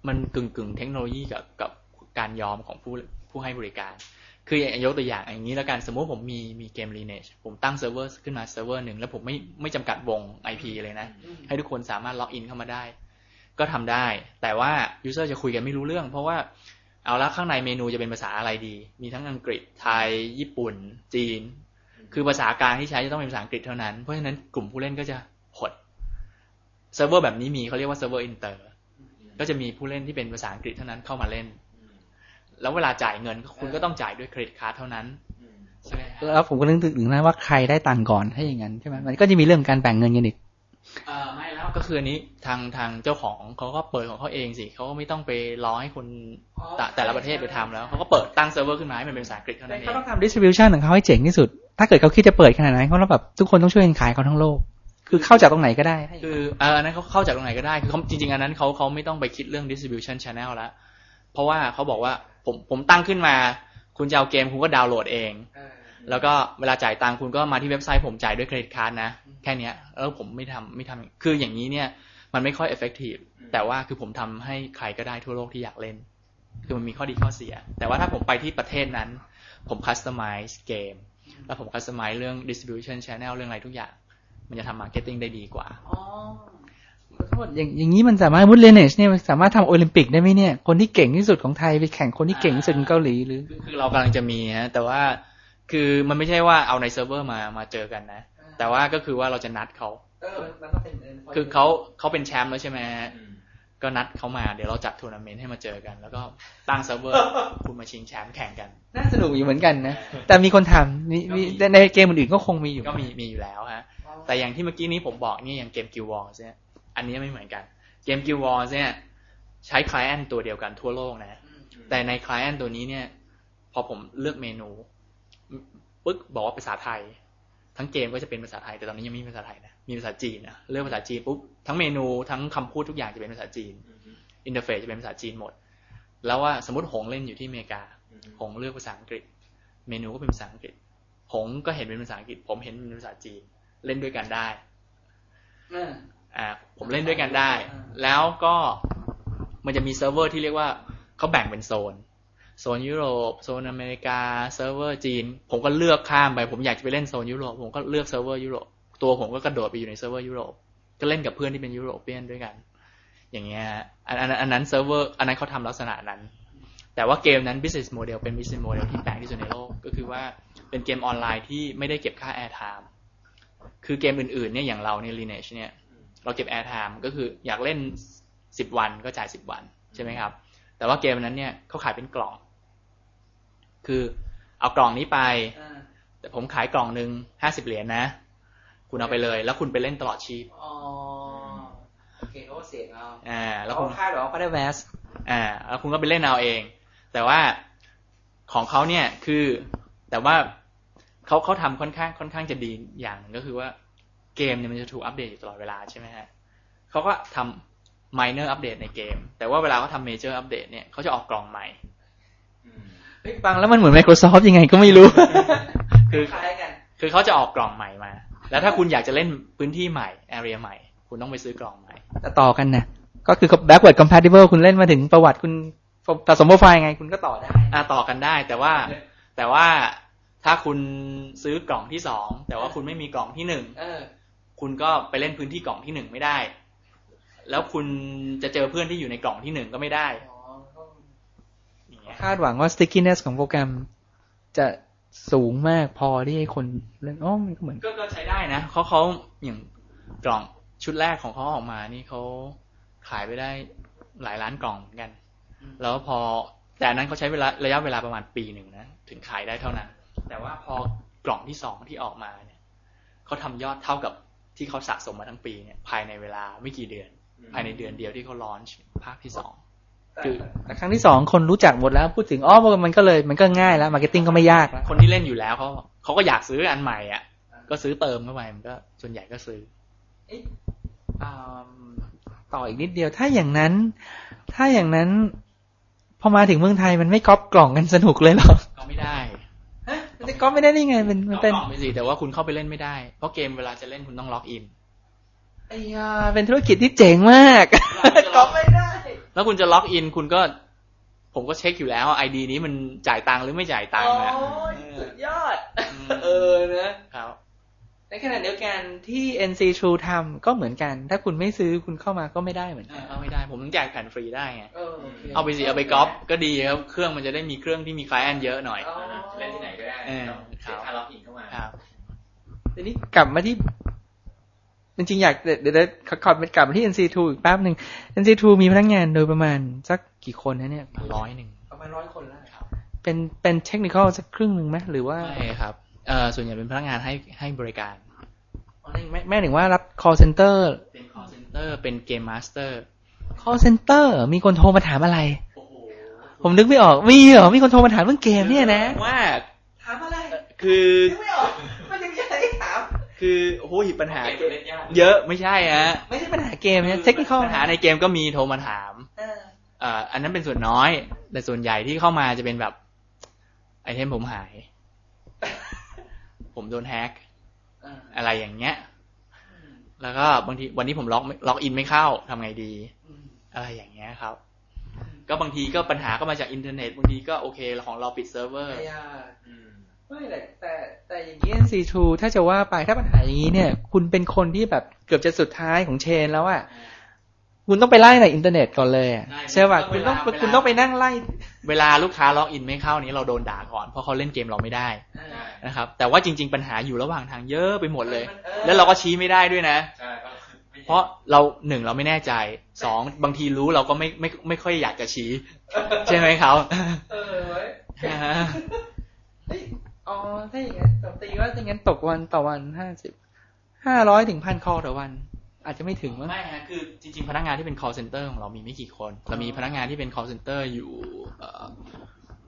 มันกึ่งกึ่งๆเทคโนโลยีกับกับการยอมของผู้ ผู้ให้บริการ คืออย่างยกตัวอย่างอย่างนี้แล้วกัน สมมติผมมีมีเกม Lineage ผมตั้งเซิร์ฟเวอร์ขึ้นมาเซิร์ฟเวอร์หนึ่งแล้วผมไม่ไม่จำกัดวง IP เลยนะ ให้ทุกคนสามารถ login เข้ามาได้ ก็ทำได้ แต่ว่า User จะคุยกันไม่รู้เรื่อง เพราะว่าเอาละข้างในเมนูจะเป็นภาษาอะไรดี มีทั้งอังกฤษไทย ญี่ปุ่น จีน คือภาษากลางที่ใช้จะต้องเป็นภาษาอังกฤษเท่านั้น เพราะฉะนั้นกลุ่มผู้เล่นก็จะหดเซิร์ฟเวอร์แบบนี้มีเขาเรียกว่าเซิร์ฟเวอร์อินเตอร์ก็จะมีผู้เล่นที่เป็นภาษาอังกฤษเท่านั้นเข้ามาเล่น แล้วเวลาจ่ายเงินคุณก็ต้องจ่ายด้วย credit card เท่านั้นใช่ไหมฮะแล้วผมก็นึกถึงนะว่าใครได้ตังค์ก่อนถ้าอย่างนั้นใช่ไหมมันก็จะมีเรื่องการแบ่งเงินกันอีกเออไม่แล้วก็คืออันนี้ทางทางเจ้าของเขาก็เปิดของเขาเองสิเขาก็ไม่ต้องไปรอให้คนแต่แต่ละประเทศไปทำแล้วเขาก็เปิดตั้งเซิร์ฟเวอร์ขึ้นมาให้มันเป็นภาษาอังกฤษเท่านั้นเองเขาต้องทำ distribution ของเขาให้เจ๋งที่สุด ถ้าเกิดเขาคิดจะเปิดขนาดนั้นเขาต้องแบบทุกคนต้องช่วยกันขายเขาทั้งโลก คือเข้าจากตรงไหนก็ได้ คือเอออันนั้นเขาเข้าจากตรงไหนก็ได้คือเขาจริงๆอันนั้นเขาเขาไม่ต้องไปคิดเรื่อง distribution channel แล้ว เพราะว่าเขาบอกว่าผมผมตั้งขึ้นมา คุณจะเอาเกมคุณก็ดาวน์โหลดเอง แล้วก็เวลาจ่ายตังค์คุณก็มาที่เว็บไซต์ผมจ่ายด้วยเครดิตการ์ดนะ แค่เนี้ยแล้วผมไม่ทำไม่ทำคืออย่างนี้เนี่ยมันไม่ค่อย effective แต่ว่าคือผมทำให้ใครก็ได้ทั่วโลกที่อยากเล่น คือมันมีข้อดีข้อเสีย แต่ว่าถ้าผมไปที่ประเทศนั้น ผม customize เกม แล้วผม customize เรื่อง distribution channel เรื่องอะไรทุกอย่าง มันจะทำ marketing ได้ดีกว่า โทษอย่างอย่างนี้มันสามารถสมมุติ Lineage เนี่ยมันสามารถทำโอลิมปิกได้ไหมเนี่ย คนที่เก่งที่สุดของไทยไปแข่งคนที่เก่งที่สุดของเกาหลีหรือ คือคือเรากำลังจะมีฮะแต่ว่าคือมันไม่ใช่ว่าเอาในเซิร์ฟเวอร์มามาเจอกันนะ แต่ว่าก็คือว่าเราจะนัดเขาคือเขาเขาเป็นแชมป์แล้วใช่ไหมฮะก็นัดเขามาเดี๋ยวเราจัดทัวร์นาเมนต์ให้มาเจอกัน แล้วก็ตั้งเซิร์ฟเวอร์คุณมาชิงแชมป์แข่งกัน น่าสนุกอยู่เหมือนกันนะ แต่มีคนทำมีมีในในเกมอื่นๆก็คงมีอยู่ก็มีมีอยู่แล้วฮะแต่อย่างที่เมื่อกี้นี้ผมบอกนี่อย่างเกม Guild Wars เนี่ย อันนี้ไม่เหมือนกัน เกม Guild Wars เนี่ย ใช้คล i อนตัวเดียวกันทั่วโลกนะ แต่ในคล i อนตัวนี้เนี่ย พอผมเลือกเมนูปึ๊กบอกว่าภาษาไทย ทั้งเกมก็จะเป็นภาษาไทย แต่ตอนนี้ยังไม่มีภาษาไทยนะมีภาษาจีนนะเลือกภาษาจีนปุ๊บทั้งเมนูทั้งคำพูดทุกอย่างจะเป็นภาษาจีน interface จะเป็นภาษาจีนหมด แล้วว่าสมมติหงเล่นอยู่ที่อเมริกา หงเลือกภาษาอังกฤษ เมนูก็เป็นภาษาอังกฤษ หงก็เห็นเป็นภาษาอังกฤษ ผมเห็นเป็นภาษาจีน เล่นด้วยกันได้อ่า ผมเล่นด้วยกันได้ แล้วก็มันจะมีเซิร์ฟเวอร์ที่เรียกว่าเขาแบ่งเป็นโซน โซนยุโรป โซนอเมริกา เซิร์ฟเวอร์จีน ผมก็เลือกข้ามไป ผมอยากจะไปเล่นโซนยุโรป ผมก็เลือกเซิร์ฟเวอร์ยุโรป ตัวผมก็กระโดดไปอยู่ในเซิร์ฟเวอร์ยุโรป ก็เล่นกับเพื่อนที่เป็น European ด้วยกัน อย่างเงี้ยฮะอันอันอันนั้นเซิร์ฟเวอร์ อันนั้นเขาทำลักษณะนั้น แต่ว่าเกมนั้น business model เป็น business model ที่แปลกที่สุดในโลก ก็คือว่าเป็นเกมออนไลน์ที่ไม่ได้เก็บค่า air time คือเกมอื่นๆเนี่ยอย่างเราใน Lineage เนี่ย เราเก็บ air time ก็คืออยากเล่นสิบวันก็จ่ายสิบวันใช่ไหมครับ แต่ว่าเกมนั้นเนี่ยเขาขายเป็นกล่อง คือเอากล่องนี้ไป แต่ผมขายกล่องหนึ่งห้าสิบเหรียญนะ คุณเอาไปเลย แล้วคุณไปเล่นตลอดชีพอ๋อโอเคเขาก็เสียเอาอ่า แล้แล้ววคุคุณณค่าดอกก็ได้แวสอ่า แล้วคุณก็ไปเล่นเอาเอง แต่ว่าของเขาเนี่ยคือแต่ว่าเขาเขาทำค่อนข้างค่อนข้างจะดีอย่างหนึ่งก็คือว่า เกมเนี่ยมันจะถูกอัปเดตอยู่ตลอดเวลาใช่ไหมฮะเขาก็ทำ minor อัปเดตในเกม แต่ว่าเวลาเขาทำ major อัปเดตเนี่ยเขาจะออกกล่องใหม่เฮ้ยฟังแล้วมันเหมือน Microsoft ยังไงก็ไม่รู้ คือคล้ายกัน คือเขาจะออกกล่องใหม่มา แล้วถ้าคุณอยากจะเล่นพื้นที่ใหม่ area ใหม่ คุณต้องไปซื้อกล่องใหม่ แต่ต่อกันนะก็คือ backward compatible คุณเล่นมาถึงประวัติคุณผสมโปรไฟล์ไง คุณก็ต่อได้อ่าต่อกันได้ แต่ว่าแต่ว่าถ้าคุณซื้อกล่องที่สองแต่ว่าคุณไม่มีกล่องที่หนึ่งเออ คุณก็ไปเล่นพื้นที่กล่องที่หนึ่งไม่ได้ แล้วคุณจะเจอเพื่อนที่อยู่ในกล่องที่หนึ่งก็ไม่ได้อย่างเงี้ยคาดหวังว่า stickiness ของโปรแกรมจะสูงมากพอที่ให้คนเล่นอ๋อมันก็เหมือนก็ก็ใช้ได้นะเขาเขาอย่างกล่องชุดแรกของเขาออกมานี่เขาขายไปได้หลายล้านกล่องเหมือนกัน แล้วพอแต่อันนั้นเขาใช้เวลาระยะเวลาประมาณปีหนึ่งนะ ถึงขายได้เท่านั้น แต่ว่าพอกล่องที่สองที่ออกมาเนี่ยเขาทำยอดเท่ากับ ที่เขาสะสมมาทั้งปีเนี่ย ภายในเวลาไม่กี่เดือน ภายในเดือนเดียวที่เขา launch ภาคที่สองคือแต่ครั้งที่สองคนรู้จักหมดแล้วพูดถึงอ๋อมันก็เลยมันก็ง่ายแล้ว marketing ก็ไม่ยากแล้วคนที่เล่นอยู่แล้วเขาเขาก็อยากซื้ออันใหม่อะ ก็ซื้อเติมเข้าไปมันก็ส่วนใหญ่ก็ซื้ออ่าต่ออีกนิดเดียวถ้าอย่างนั้น ถ้าอย่างนั้นพอมาถึงเมืองไทยมันไม่ก๊อปกล่องกันสนุกเลยเหรอ ก็ไม่ได้ ฮะมันจะ ก๊อปไม่ได้ได้ไงมันมันเป็เป็นเป็นกล่องไปสิแต่ว่าคุณเข้าไปเล่นไม่ได้ เพราะเกมเวลาจะเล่นคุณต้อง loginไอ้ยาเป็นธุรกิจที่เจ๋งมากก๊อปไม่ได้ แล้วคุณจะ login คุณก็ ผมก็เช็คอยู่แล้ว ID นี้มันจ่ายตังค์หรือไม่จ่ายตังค์อะโอ้ยสุดยอดมเออนะครับ ในขณะเดียวกันที่ NC True ทำก็เหมือนกัน ถ้าคุณไม่ซื้อคุณเข้ามาก็ไม่ได้เหมือนกันเอาไม่ได้ ผมต้องแจกแผ่นฟรีได้ไงเออโอเคเอาไปสิเอาไปก๊อปก็ดีครับ เครื่องมันจะได้มีเครื่องที่มี client เยอะหน่อยอ๋อเล่นที่ไหนก็ได้เออต้องเสียค่า login เข้ามาครับทีนี้กลับมาที่จริงๆอยากเดี๋ยวเดี๋ยวขอขอเป็นกลับมาที่ NC2 อีกแป๊บหนึ่ง NC2 มีพนักงานโดยประมาณสักกี่คนนะเนี่ยร้อยหนึ่งประมาณร้อยคนแล้วครับเป็นเป็น technical สักครึ่งหนึ่งไหมหรือว่าใช่ครับ เอ่อส่วนใหญ่เป็นพนักงานให้ให้บริการอ๋อนี่ไม่ไม่ถึงว่ารับ call center เป็น call center เป็น game master call center มีคนโทรมาถามอะไร ผมนึกไม่ออกมีเหรอมีคนโทรมาถามเรื่องเกมเนี่ยนะว่าถามอะไร คือนึกไม่ออกมันยังจะให้ถามคือโอ้โหปัญหาเกมเล่นยากเยอะไม่ใช่ฮะไม่ใช่ปัญหาเกมนะ technical ปัญหาในเกมก็มีโทรมาถามเอ่ออันนั้นเป็นส่วนน้อย แต่ส่วนใหญ่ที่เข้ามาจะเป็นแบบ item ผมหาย ผมโดน hack อะไรอย่างเงี้ย แล้วก็บางทีวันนี้ผม log ไม่ login ไม่เข้าทำไงดี อะไรอย่างเงี้ยครับ ก็บางทีก็ปัญหาก็มาจากอินเทอร์เน็ตบางทีก็โอเคของเราปิดเซิร์ฟเวอร์อืมไม่แต่แต่แต่อย่างนี้ NC2 ถ้าจะว่าไปถ้าปัญหาอย่างนี้เนี่ย คุณเป็นคนที่แบบเกือบจะสุดท้ายของ chain แล้วอะ คุณต้องไปไล่ในอินเทอร์เน็ตก่อนเลยอะใช่ใช่ป่ะต้องคุณต้องเวลาคุณต้องไปนั่งไล่ เวลาลูกค้า login ไม่เข้านี้เราโดนด่าก่อนเพราะเขาเล่นเกมเราไม่ได้นะครับ แต่ว่าจริง ๆ ปัญหาอยู่ระหว่างทางเยอะไปหมดเลย แล้วเราก็ชี้ไม่ได้ด้วยนะใช่ก็ไม่เพราะเราหนึ่งเราไม่แน่ใจสองบางทีรู้เราก็ไม่ไม่ไม่ค่อยอยากจะชี้ ใช่ไหมเขาเออเว้ยเฮ้ยอ๋อถ้าอย่างนั้นตตีว่าอย่างนั้นตกวันต่อวันห้าสิบห้าร้อยถึงพันคอต่อวัน อาจจะไม่ถึงมั้งไม่ฮะคือจริง ๆ พนักงานที่เป็น call center ของเรามีไม่กี่คนเรามีพนักงานที่เป็น call center อยู่เอ่อ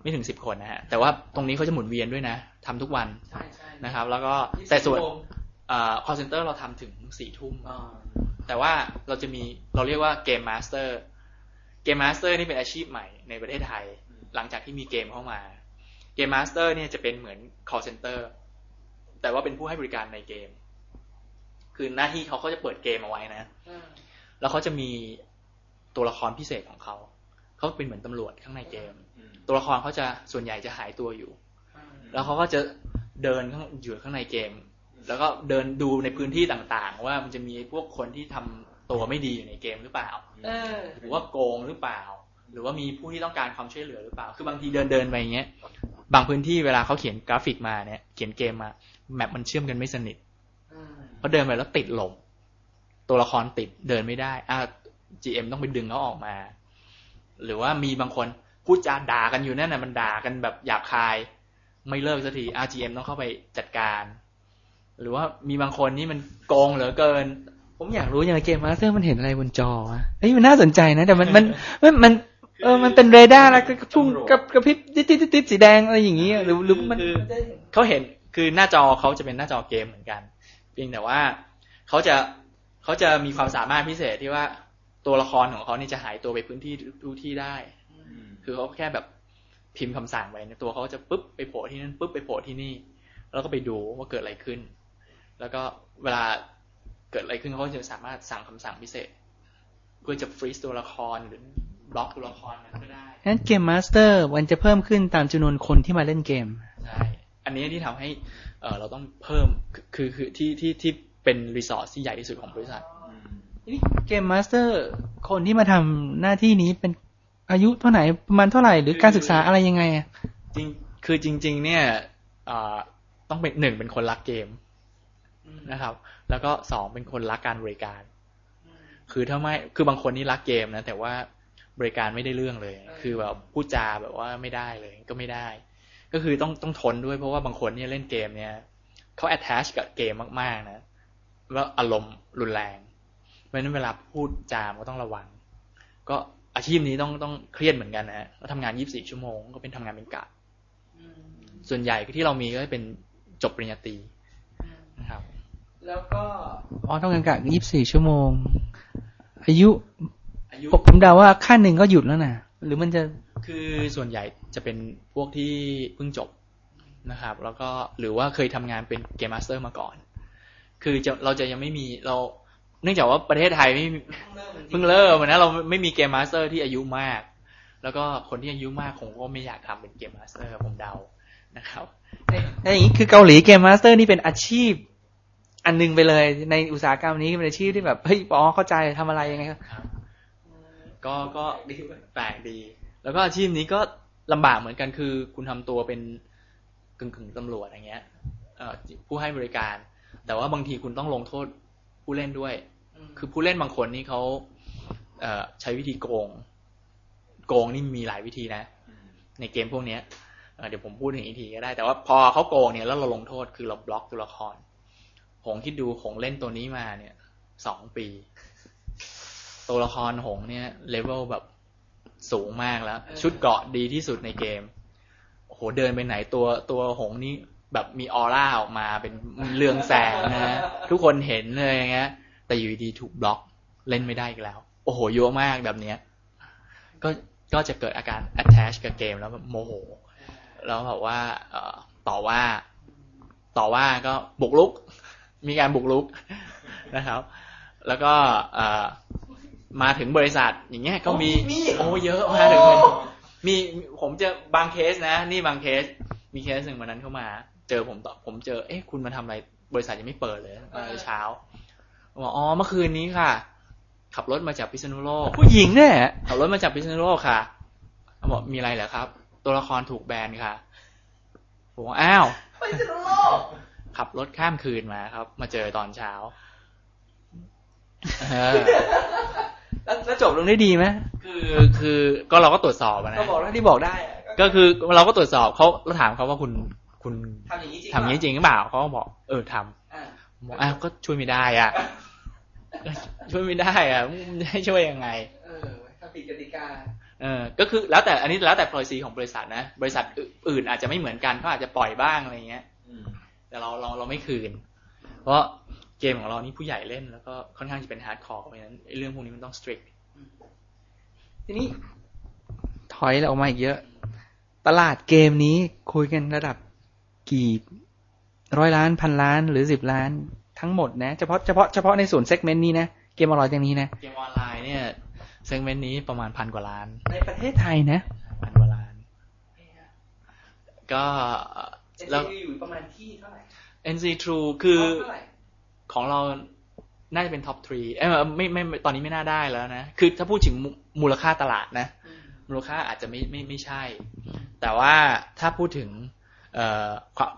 ไม่ถึงสิบคนนะฮะแต่ว่าตรงนี้เขาจะหมุนเวียนด้วยนะทำทุกวันใช่ใช่นะครับ แล้วก็แต่ส่วนเอ่อ call center เราทำถึงสี่ทุ่มแต่ว่าเราจะมีเราเรียกว่า game master game master นี่เป็นอาชีพใหม่ในประเทศไทย หลังจากที่มีเกมเข้ามา game master เนี่ยจะเป็นเหมือน call center แต่ว่าเป็นผู้ให้บริการในเกม คือหน้าที่เขาก็จะเปิดเกมเอาไว้นะแล้วเขาจะมีตัวละครพิเศษของเขา เขาเป็นเหมือนตำรวจข้างในเกมอืมตัวละครเขาจะส่วนใหญ่จะหายตัวอยู่ แล้วเขาก็จะเดินข้างอยู่ข้างในเกม แล้วก็เดินดูในพื้นที่ต่างๆ ว่ามันจะมีพวกคนที่ทำตัวไม่ดีอยู่ในเกมหรือเปล่าเออหรือว่าโกงหรือเปล่า หรือว่ามีผู้ที่ต้องการความช่วยเหลือหรือเปล่า คือบางทีเดินเดินๆไปอย่างเงี้ย บางพื้นที่เวลาเขาเขียนกราฟิกมาเนี่ย เขียนเกมมา แมปมันเชื่อมกันไม่สนิท พอเดินไปแล้วติดหลมตัวละครติดเดินไม่ได้อ่า GM ต้องไปดึงเขาออกมา หรือว่ามีบางคนพูดจาด่ากันอยู่นั่นน่ะมันด่ากันแบบหยาบคาย ไม่เลิกสักที RGM ต้องเข้าไปจัดการ หรือว่ามีบางคนนี่มันโกงเหลือเกิน ผมอยากรู้อย่าง game master มันเห็นอะไรบนจอวะเฮ้ยมันน่าสนใจนะ แต่มันมันมันมันเออ มันเป็นเรดาร์แล้วก็พุ่งกับกระพริบติดติดติดสีแดงอะไรอย่างงี้อะหรือหรือมันคือเขาเห็นคือหน้าจอเขาจะเป็นหน้าจอเกมเหมือนกัน เพียงแต่ว่าเขาจะเขาจะมีความสามารถพิเศษที่ว่าตัวละครของเขานี่จะหายตัวไปพื้นที่ทุกที่ได้อืมคือเขาแค่แบบพิมพ์คำสั่งไปในตัวเขาจะปุ๊บไปโผล่ที่นั่นปุ๊บไปโผล่ที่นี่ แล้วก็ไปดูว่าเกิดอะไรขึ้น แล้วก็เวลาเกิดอะไรขึ้นเขาก็จะสามารถสั่งคำสั่งพิเศษ เพื่อจะ freeze ตัวละครหรือบล็อกตัวละครนั้นก็ได้งั้น game master มันจะเพิ่มขึ้นตามจำนวนคนที่มาเล่นเกม ใช่ อันนี้ที่ทำให้เออเราต้องเพิ่มคือคือคือที่ที่ที่เป็น resource ที่ใหญ่ที่สุดของบริษัทอืมนี่ game master คนที่มาทำหน้าที่นี้เป็นอายุเท่าไหร่ประมาณเท่าไหร่หรือการศึกษาอะไรยังไงอะจริงคือจริง ๆ เนี่ยเอ่อต้องเป็นหนึ่งเป็นคนรักเกมนะครับ แล้วก็สองเป็นคนรักการบริการ คือถ้าไม่คือบางคนนี่รักเกมนะแต่ว่าบริการไม่ได้เรื่องเลย คือแบบพูดจาแบบว่าไม่ได้เลยก็ไม่ได้ ก็คือต้องต้องทนด้วยเพราะว่าบางคนเนี่ยเล่นเกมเนี่ยเขา attach กับเกมมากๆนะแล้วอารมณ์รุนแรงเพราะฉะนั้นเวลาพูดจามก็ต้องระวัง ก็อาชีพนี้ต้องต้องเครียดเหมือนกันนะแล้วทำงาน 24 ชั่วโมงก็เป็นทำงานเป็นกะส่วนใหญ่ที่เรามีก็เป็นจบปริญญาตรีนะครับ แล้วก็อ๋อต้องการกะยี่สิบสี่ชั่วโมงอายุอายุ ผมเดาว่าขั้นหนึ่งก็หยุดแล้วนะ หรือมันจะคือส่วนใหญ่จะเป็นพวกที่เพิ่งจบนะครับ แล้วก็หรือว่าเคยทำงานเป็น game master มาก่อน คือจะเราจะยังไม่มีเรา เนื่องจากว่าประเทศไทยไม่มีเพิ่งเริ่มนะเราไม่มี game master ที่อายุมาก แล้วก็คนที่อายุมากคงก็ไม่อยากทำเป็น game master ผมเดานะครับแต่อย่างนี้คือเกาหลี game master นี่เป็นอาชีพ อันหนึ่งไปเลย ในอุตสาหกรรมนี้เป็นอาชีพที่แบบเฮ้ยปอเข้าใจทำอะไรยังไงครับ ก็ก็แปลกดี แล้วก็อาชีพนี้ก็ลำบากเหมือนกันคือ คุณทำตัวเป็นกึ่งกึ่งๆตำรวจอย่างเงี้ยเอ่อผู้ให้บริการ แต่ว่าบางทีคุณต้องลงโทษผู้เล่นด้วย คือผู้เล่นบางคนนี่เขาเอ่อใช้วิธีโกง โกงนี่มีหลายวิธีนะ ในเกมพวกเนี้ยเอ่อเดี๋ยวผมพูดถึงอีกทีก็ได้ แต่ว่าพอเขาโกงเนี่ยแล้วเราลงโทษคือเราบล็อกตัวละครหงคิดดูหงเล่นตัวนี้มาเนี่ยสองปี ตัวละครหงเนี่ยเลเวลแบบสูงมากแล้ว ชุดเกราะดีที่สุดในเกมโอ้โหเดินไปไหนตัวตัวหงนี่แบบมีออร่าออกมาเป็นเรืองแสงนะฮะทุกคนเห็นเลยอย่างเงี้ยแต่อยู่ดีๆถูกบล็อกเล่นไม่ได้อีกแล้ว โอ้โหเยอะมากแบบเนี้ย ก็ก็จะเกิดอาการ attach กับเกมแล้วแบบโมโห แล้วแบบว่าเอ่อต่อว่า ต่อว่าก็บุกลุก มีการบุกลุกนะครับ แล้วก็เอ่อ มาถึงบริษัทอย่างเงี้ยก็มีโอ้เยอะมาถึงมีผมเจอบางเคสนะ นี่บางเคส มีเคสหนึ่งวันนั้นเข้ามา เจอผมต่อผมเจอ เอ๊ะคุณมาทำอะไร บริษัทยังไม่เปิดเลยมาเช้าบอกอ๋อเมื่อคืนนี้ค่ะ ขับรถมาจากพิษณุโลก ผู้หญิงเนี่ยขับรถมาจากพิษณุโลกค่ะเขาบอกมีอะไรเหรอครับ ตัวละครถูกแบนค่ะผมบอกอ้าวขับรถข้ามคืนมาครับ มาเจอตอนเช้าเออ แล้วแล้วจบลงได้ดีไหมคือคือก็เราก็ตรวจสอบอะนะก็บอกแล้วที่บอกได้อะก็คือเราก็ตรวจสอบเขาเราถามเขาว่าคุณคุณทำอย่างนี้จริงทำอย่างนี้จริงหรือเปล่าเขาก็บอก เออทำอ่าผมบอกอ้าวก็ช่วยไม่ได้อะช่วยไม่ได้อะจะให้ช่วยยังไง เออถ้าผิดกติกาเออก็คือแล้วแต่อันนี้แล้วแต่ policy ของบริษัทนะ บริษัทอื่นอาจจะไม่เหมือนกันเขาอาจจะปล่อยบ้างอะไรเงี้ยแต่เราเราเราไม่คืน เพราะ เกมของเรานี่ผู้ใหญ่เล่น แล้วก็ค่อนข้างจะเป็น hardcore เพราะฉะนั้นไอ้เรื่องพวกนี้มันต้อง strict ทีนี้ ถอยเราออกมาอีกเยอะ ตลาดเกมนี้คุยกันระดับกี่ร้อยล้านพันล้านหรือสิบล้านทั้งหมดนะ เฉพาะเฉพาะเฉพาะในส่วน segment นี้นะ เกมออนไลน์อย่างนี้นะ เกมออนไลน์เนี่ย segment นี้ประมาณพันกว่าล้าน ในประเทศไทยนะพันกว่าล้าน ก็แล้วอยู่ประมาณที่เท่าไหร่ NC True คือ ของเราน่าจะเป็น top three เอ้ยไม่ไม่ไม่ตอนนี้ไม่น่าได้แล้วนะ คือถ้าพูดถึงมูมูลค่าตลาดนะ มูลค่าอาจจะไม่ไม่ไม่ใช่ แต่ว่าถ้าพูดถึงเอ่อความ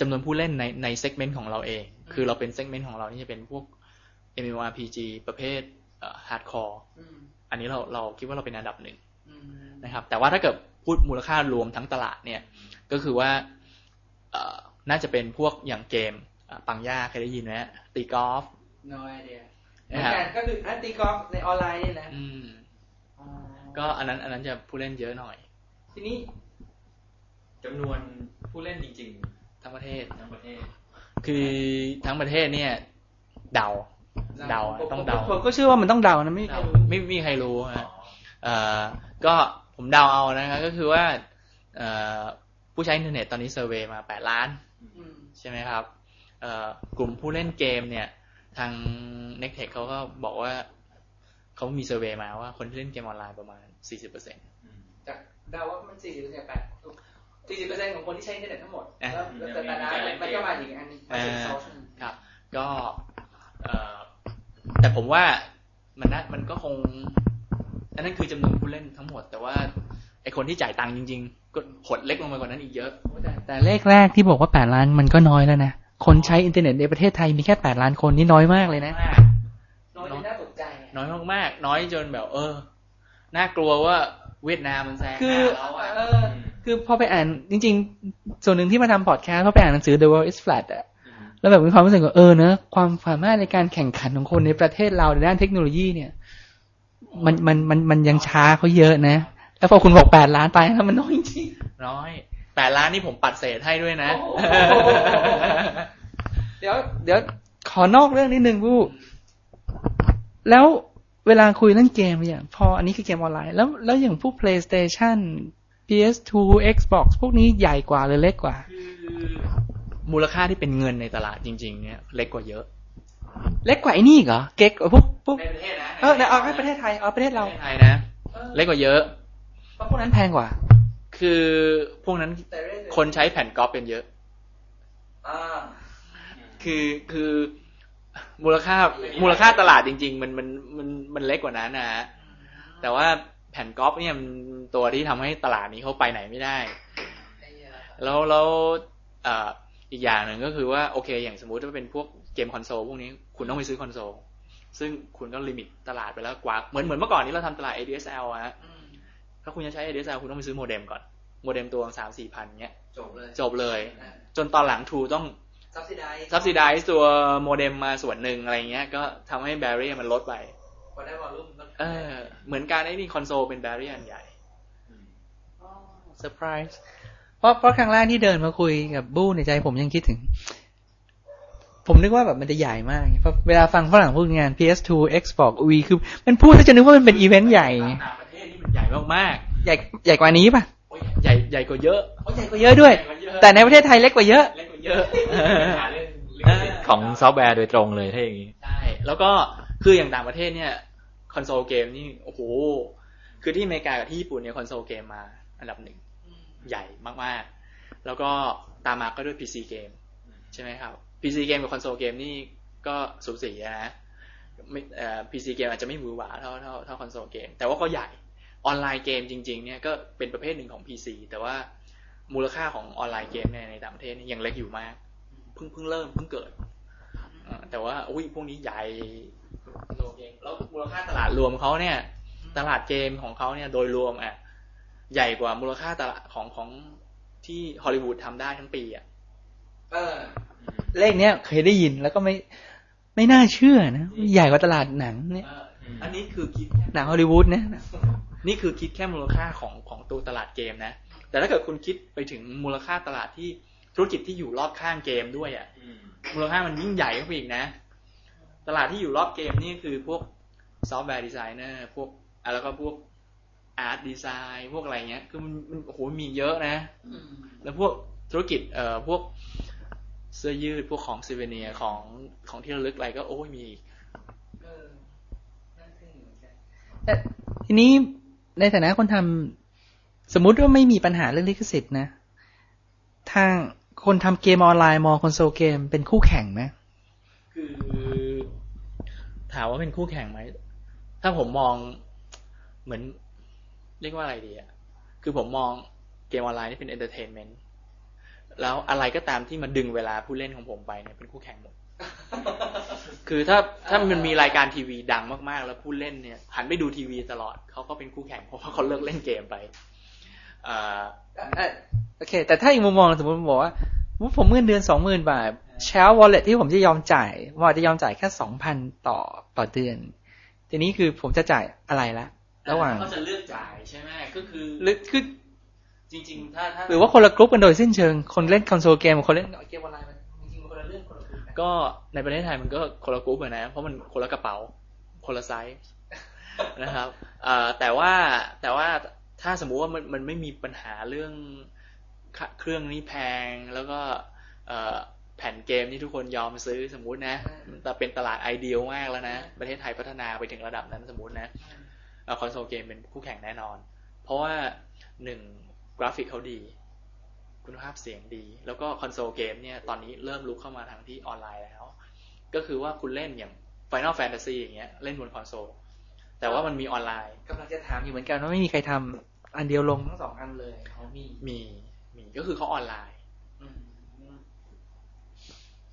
จำนวนผู้เล่นในใน segment ของเราเอง คือเราเป็น segment ของเรานี่จะเป็นพวก MMORPG ประเภท hardcore อันนี้เราเราคิดว่าเราเป็นอันดับหนึ่งนะครับ แต่ว่าถ้าเกิดพูดมูลค่ารวมทั้งตลาดเนี่ย ก็คือว่าเอ่อน่าจะเป็นพวกอย่างเกมอะ ปังย่าเคยได้ยินไหมฮะตีกอล์ฟ no idea นะครับก็คืออันตีกอล์ฟในออนไลน์นี่นะอืมก็อันนั้น อันนั้นจะผู้เล่นเยอะหน่อย ทีนี้จำนวนผู้เล่นจริงทั้งประเทศๆทั้งประเทศ คือทั้งประเทศเนี่ย เดา เดาอะต้องเดาผมก็เชื่อว่ามันต้องเดานะไม่มีใครเดารู้ไม่มีใครรู้ฮะเอ่อก็ผมเดาเอานะครับก็คือว่า เอ่อผู้ใช้อินเทอร์เน็ตตอนนี้ survey มาแปดล้านอืมใช่ไหมครับเอ่อ กลุ่มผู้เล่นเกมเนี่ย ทาง n e c t e c h เขาก็บอกว่าเขามี survey มาว่าคนที่เล่นเกมออนไลน์ประมาณ 40%เปอร์เซ็นต์จากเดาว่ามันสี่สิบเปอร์เซ็นต์แปดสี่สิบเปอร์เซ็นต์ของคนที่ใช้อินเทอร์เน็ตทั้งหมดอะแล้วแล้วแต่แต่ละมันก็มาอีกอันหนึงมาถึง social ครับ ก็เอ่อแต่ผมว่ามันน่ามันก็คง อันนั้นคือจำนวนผู้เล่นทั้งหมด แต่ว่าไอคนที่จ่ายตังค์จริง ๆ ก็หดเล็กลงไปกว่านั้นอีกเยอะ แต่แต่เลขแรกที่บอกว่าแปดล้านมันก็น้อยแล้วนะ คนใช้อินเทอร์เน็ตในประเทศไทยมีแค่แปดล้านคนนี่น้อยมากเลยนะ น้อยน่าตกใจ น้อยมากๆ น้อยจนแบบ เออ น่ากลัวว่าเวียดนามมันแซงคือหน้าเราอะเออ คือพอไปอ่านจริง ๆ ส่วนหนึ่งที่มาทำพอดแคสต์เพราะไปอ่านหนังสือ The World is Flat อะแล้วแบบมีความรู้สึกว่าเออเนอะความสามารถในการแข่งขันของคนในประเทศเราในด้านเทคโนโลยีเนี่ย มันมันมันมันยังช้าเขาเยอะนะ แล้วพอคุณบอกแปดล้านไปแล้วมันน้อยจริงน้อย แปดล้านนี่ผมปัดเศษให้ด้วยนะโอ้โหเดี๋ยว เดี๋ยวขอนอกเรื่องนิดนึงผู้แล้วเวลาคุยเรื่องเกมอย่างพออันนี้คือเกมออนไลน์แล้วแล้วอย่างพวก PlayStation PS2 Xbox พวกนี้ใหญ่กว่าหรือเล็กกว่า มูลค่าที่เป็นเงินในตลาดจริง ๆ เนี่ยเล็กกว่าเยอะ เล็กกว่าไอ้นี่อีกเหรอ เก๊กกว่าพวกพวกในประเทศนะเออในเอาให้ประเทศไทยเอาประเทศเราไทยนะ เล็กกว่าเยอะเพราะพวกนั้นแพงกว่า คือพวกนั้นคนใช้แผ่นก๊อปเป็นเยอะคือคือมูลค่ามูลค่าตลาดจริง ๆ มันมันมันมันเล็กกว่านั้นนะฮะแต่ว่าแผ่นก๊อปเนี่ยมันตัวที่ทำให้ตลาดนี้เขาไปไหนไม่ได้ แล้วแล้วเอ่ออีกอย่างหนึ่งก็คือว่าโอเค อย่างสมมุติว่าเป็นพวกเกมคอนโซลพวกนี้คุณต้องไปซื้อคอนโซลซึ่งคุณก็ limit ตลาดไปแล้วกว่าเหมือนเหมือนเมื่อก่อนนี้เราทำตลาด ADSL อะฮะถ้าคุณจะใช้ ADSL คุณต้องไปซื้อโมเด็มก่อน โมเด็มตัวสามสี่พันเงี้ยจบเลยจบเลย จนตอนหลัง True ต้อง subsidize subsidize ตัวโมเด็มมาส่วนหนึ่งอะไรเงี้ย ก็ทำให้ barrier มันลดไปพอได้ volume ก็เออ เหมือนการไอ้นี่คอนโซลเป็น barrier อันใหญ่เซอร์ไพรส์เพราะเพราะครั้งแรกที่เดินมาคุยกับบู้ในใจผมยังคิดถึง ผมนึกว่าแบบมันจะใหญ่มากเพราะเวลาฟังฝรั่งพูดงาน PS2 Xbox V คือ มันพูดแล้วจะนึกว่ามันเป็นอีเวนต์ใหญ่ต่างประเทศนี่มันใหญ่มากใหญ่ใหญ่กว่านี้ป่ะๆโอ้ย ใหญ่ใหญ่กว่าเยอะใหญ่กว่าเยอะด้วยใหญ่กว่าเยอะแต่ในประเทศไทยเล็กกว่าเยอะเล็กกว่าเยอะของซอฟต์แวร์โดยตรงเลยถ้าอย่างนี้ใช่แล้วก็คืออย่างต่างประเทศเนี่ย console game นี่โอ้โหคือที่อเมริกากับที่ญี่ปุ่นเนี่ย console game มาอันดับหนึ่งใหญ่มากๆ แล้วก็ตามมาก็ด้วย PC เกมใช่ไหมครับ PC เกมกับ console game นี่ก็สูสีอะนะไม่เอ่อ PC เกมอาจจะไม่หวือหวาเท่าเท่าเท่าคอนโซลเกมแต่ว่าก็ใหญ่ online game จริง ๆ เนี่ยก็เป็นประเภทหนึ่งของ PC แต่ว่ามูลค่าของ online game เนี่ยในต่างประเทศนี่ยังเล็กอยู่มาก เพิ่งเพิ่งเริ่มเพิ่งเกิดอ่าแต่ว่าอุ้ยพวกนี้ใหญ่โลเกมแล้วมูลค่าตลาดรวมเขาเนี่ย ตลาดเกมของเขาเนี่ยโดยรวมอะใหญ่กว่ามูลค่าตลาดของของที่ฮอลลีวูดทำได้ทั้งปีอะเออเลขเนี้ยเคยได้ยินแล้วก็ไม่ไม่น่าเชื่อนะ ใหญ่กว่าตลาดหนังเนี่ยอันนี้คือคิดแค่หนังฮอลลีวูดเนี่ย นี่คือคิดแค่มูลค่าของของตัวตลาดเกมนะ แต่ถ้าเกิดคุณคิดไปถึงมูลค่าตลาดที่ธุรกิจที่อยู่รอบข้างเกมด้วยอะมูลค่ามันยิ่งใหญ่เข้าไปอีกนะ ตลาดที่อยู่รอบเกมนี่คือพวก software designer พวกอะแล้วก็พวก art design พวกอะไรเงี้ย คือมันมันโอ้โหมีเยอะนะ แล้วพวกธุรกิจเอ่อพวกเสื้อยืดพวกของ souvenir ของของที่ระลึกอะไรก็โอ้ยมีอีกแต่ทีนี้ ในฐานะคนทำสมมุติว่าไม่มีปัญหาเรื่องลิขสิทธิ์นะ ทางคนทำเกมออนไลน์มอง console game เป็นคู่แข่งไหมคือถามว่าเป็นคู่แข่งไหม ถ้าผมมองเหมือน เรียกว่าอะไรดีอะคือผมมองเกมออนไลน์นี่เป็น entertainment แล้วอะไรก็ตามที่มาดึงเวลาผู้เล่นของผมไปเนี่ยเป็นคู่แข่งหมด คือถ้าถ้ามันมีรายการทีวีดังมากๆ แล้วผู้เล่นเนี่ยหันไปดูทีวีตลอดเขาก็เป็นคู่แข่งเพราะว่าเขาเลิกเล่นเกมไปอ่าโอเค แต่ถ้าอีกมุมมองสมมติผมบอกว่าผมเงินเดือนสองหมื่นบาท share wallet ที่ผมจะยอมจ่ายผมอาจจะยอมจ่ายแค่สองพันต่อต่อเดือน ทีนี้คือผมจะจ่ายอะไรละระหว่างเขาจะเลือกจ่ายใช่ไหมก็คือหรือคือจริง ๆ ถ้าถ้าหรือว่าคนละกรุ๊ปกันโดยสิ้นเชิง คนเล่น console game กับคนเล่นเกมออนไลน์ ก็ในประเทศไทยมันก็คนละกรุ๊ปอะนะ เพราะมันคนละกระเป๋า คนละไซส์นะครับแต่ว่าแต่ว่าถ้าสมมุติว่ามันมันไม่มีปัญหาเรื่องเครื่องนี้แพงแล้วก็แผ่นเกมที่ทุกคนยอมซื้อสมมุตินะแต่เป็นตลาด ideal มากแล้วนะ ประเทศไทยพัฒนาไปถึงระดับนั้นสมมุตินะ console game เป็นคู่แข่งแน่นอน เพราะว่าหนึ่งกราฟิกเขาดี คุณภาพเสียงดี แล้วก็ console game เนี่ยตอนนี้เริ่มรุกเข้ามาทางที่ออนไลน์แล้ว ก็คือว่าคุณเล่นอย่าง Final Fantasy อย่างเงี้ยเล่นบนคอนโซลแต่ว่ามันมีออนไลน์กำลังจะถามอยู่เหมือนกันว่าไม่มีใครทอันเดียวลงทั้งสองอันเลยเขามีมีมีก็คือเขาออนไลน์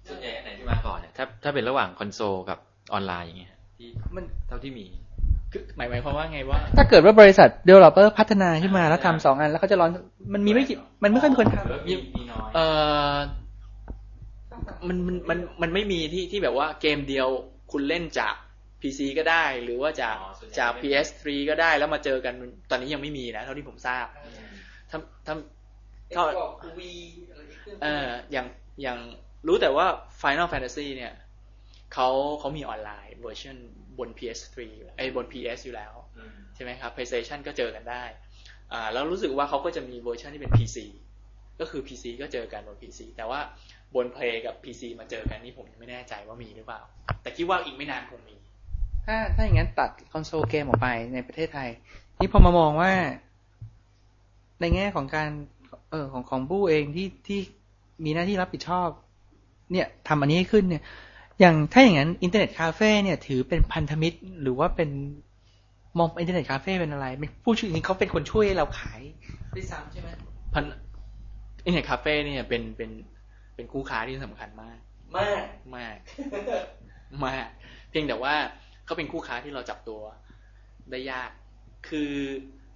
ส่วนใหญ่อันไหนที่มาก่อนเนี่ยถ้าถ้าเป็นระหว่างคอนโซลกับออนไลน์อย่างเงี้ยที่มันเท่าที่มีคือ หมายหมายความว่าไงว่า ถ้าเกิดว่าบริษัท developer พัฒนาขึ้นมาแล้วทำสองอัน แล้วเขาจะร้อนมันมีไม่กี่มันไม่ค่อยมีคนทำมีมีน้อยเออมันมันมันมันไม่มีที่ที่แบบว่าเกมเดียวคุณเล่นจาก PC ก็ได้ หรือว่าจากอ๋อส่วนใหญ่จากไม่ PS3 ก็ได้แล้วมาเจอกันตอนนี้ยังไม่มีนะ เท่าที่ผมทราบถ้าถ้าก็เอออย่างอย่างรู้แต่ว่า Final Fantasy เนี่ย เขาเขามี online version บน PS3 ไอ้ยบน PS อยู่แล้วอืมใช่ไหมครับ PlayStation ก็เจอกันได้อ่าแล้วรู้สึกว่าเขาก็จะมีเวอร์ชันที่เป็น PC ก็คือ PC ก็เจอกันบน PC แต่ว่าบน Play กับ PC มาเจอกันนี่ผมยังไม่แน่ใจว่ามีหรือเปล่า แต่คิดว่าอีกไม่นานคงมี ถ้าถ้าอย่างนั้นตัด console game ออกไปในประเทศไทย นี่พอมามองว่า ในแง่ของการเออของของบู้เองที่ที่มีหน้าที่รับผิดชอบ เนี่ยทำอันนี้ให้ขึ้นเนี่ย อย่างถ้าอย่างนั้นอินเทอร์เน็ตคาเฟ่เนี่ยถือเป็นพันธมิตร หรือว่าเป็นมองอินเทอร์เน็ตคาเฟ่เป็นอะไรไม่ผู้ช่วยนี้เขาเป็นคนช่วยให้เราขายด้วยซ้ำใช่ไหมพันอินเทอร์เน็ตคาเฟ่เนี่ยเป็นเป็นเป็นคู่ค้าที่สำคัญมาก มากมากมากเพียงแต่ว่าเขาเป็นคู่ค้าที่เราจับตัวได้ยาก คือ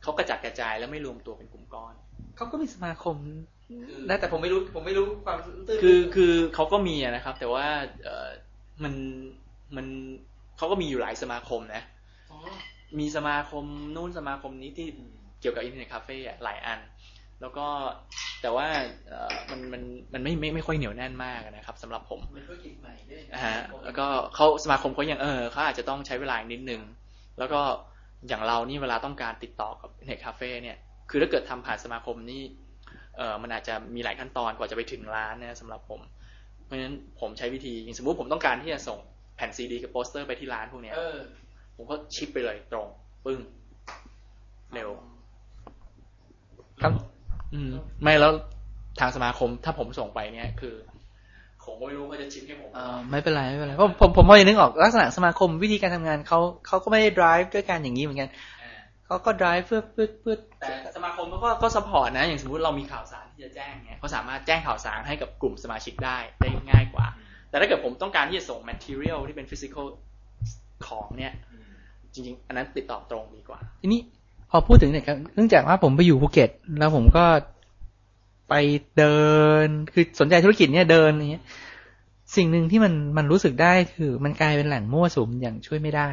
เขากระจัดกระจายแล้วไม่รวมตัวเป็นกลุ่มก้อนเขาก็มีสมาคมนะแต่ผมไม่รู้ผมไม่รู้ความตื้นลึกคือคือเขาก็มีอะนะครับ แต่ว่าเออ มันมันเขาก็มีอยู่หลายสมาคมนะอ๋อมีสมาคมนู่นสมาคมนี้ที่เกี่ยวกับอินเทอร์เน็ตคาเฟ่อะหลายอัน แล้วก็แต่ว่าเอ่อมันมันมันไม่ไม่ไม่ค่อยเหนียวแน่นมากนะครับสำหรับผมเป็นธุรกิจใหม่ด้วยนะฮะแล้วก็เขาสมาคมเขายังเออเขาอาจจะต้องใช้เวลาอีกนิดนึง แล้วก็อย่างเรานี่เวลาต้องการติดต่อกับเน็ตคาเฟ่เนี่ย คือถ้าเกิดทำผ่านสมาคมนี่เออมันอาจจะมีหลายขั้นตอนกว่าจะไปถึงร้านนะสำหรับผมเพ เพราะฉะนั้นผมใช้วิธีอย่างสมมติผมต้องการที่จะส่งแผ่นซีดีกับโปสเตอร์ไปที่ร้านพวกเนี้ยเออผมก็ ship ไปเลยตรง ปึ้ง เร็ว ครับ อืม ไม่แล้วทางสมาคมถ้าผมส่งไปเนี่ยคือผมก็ไม่รู้ว่าจะ ship ให้ผมเออไม่เป็นไรไม่เป็นไรเพราะผมผมพอจะนึกออกลักษณะสมาคมวิธีการทำงานเขาเขาก็ไม่ได้ drive ด้วยการอย่างนี้เหมือนกัน อ่าเขาก็ drive เพื่อเพื่อเพื่อแต่สมาคมเขาก็ก็สปอร์ตนะ อย่างสมมติเรามีข่าวสารที่จะแจ้งเนี่ยเขาสามารถแจ้งข่าวสารให้กับกลุ่มสมาชิกได้ได้ง่ายกว่า แต่ถ้าเกิดผมต้องการที่จะส่ง material ที่เป็น physical ของเนี่ยจริงๆ อันนั้นติดต่อตรงดีกว่า ทีนี้พอพูดถึงเนี่ยครับเนื่องจากว่าผมไปอยู่ภูเก็ต แล้วผมก็ไปเดิน คือสนใจธุรกิจเนี่ยเดินอย่างเงี้ย สิ่งหนึ่งที่มันมันรู้สึกได้คือ มันกลายเป็นแหล่งมั่วสุมอย่างช่วยไม่ได้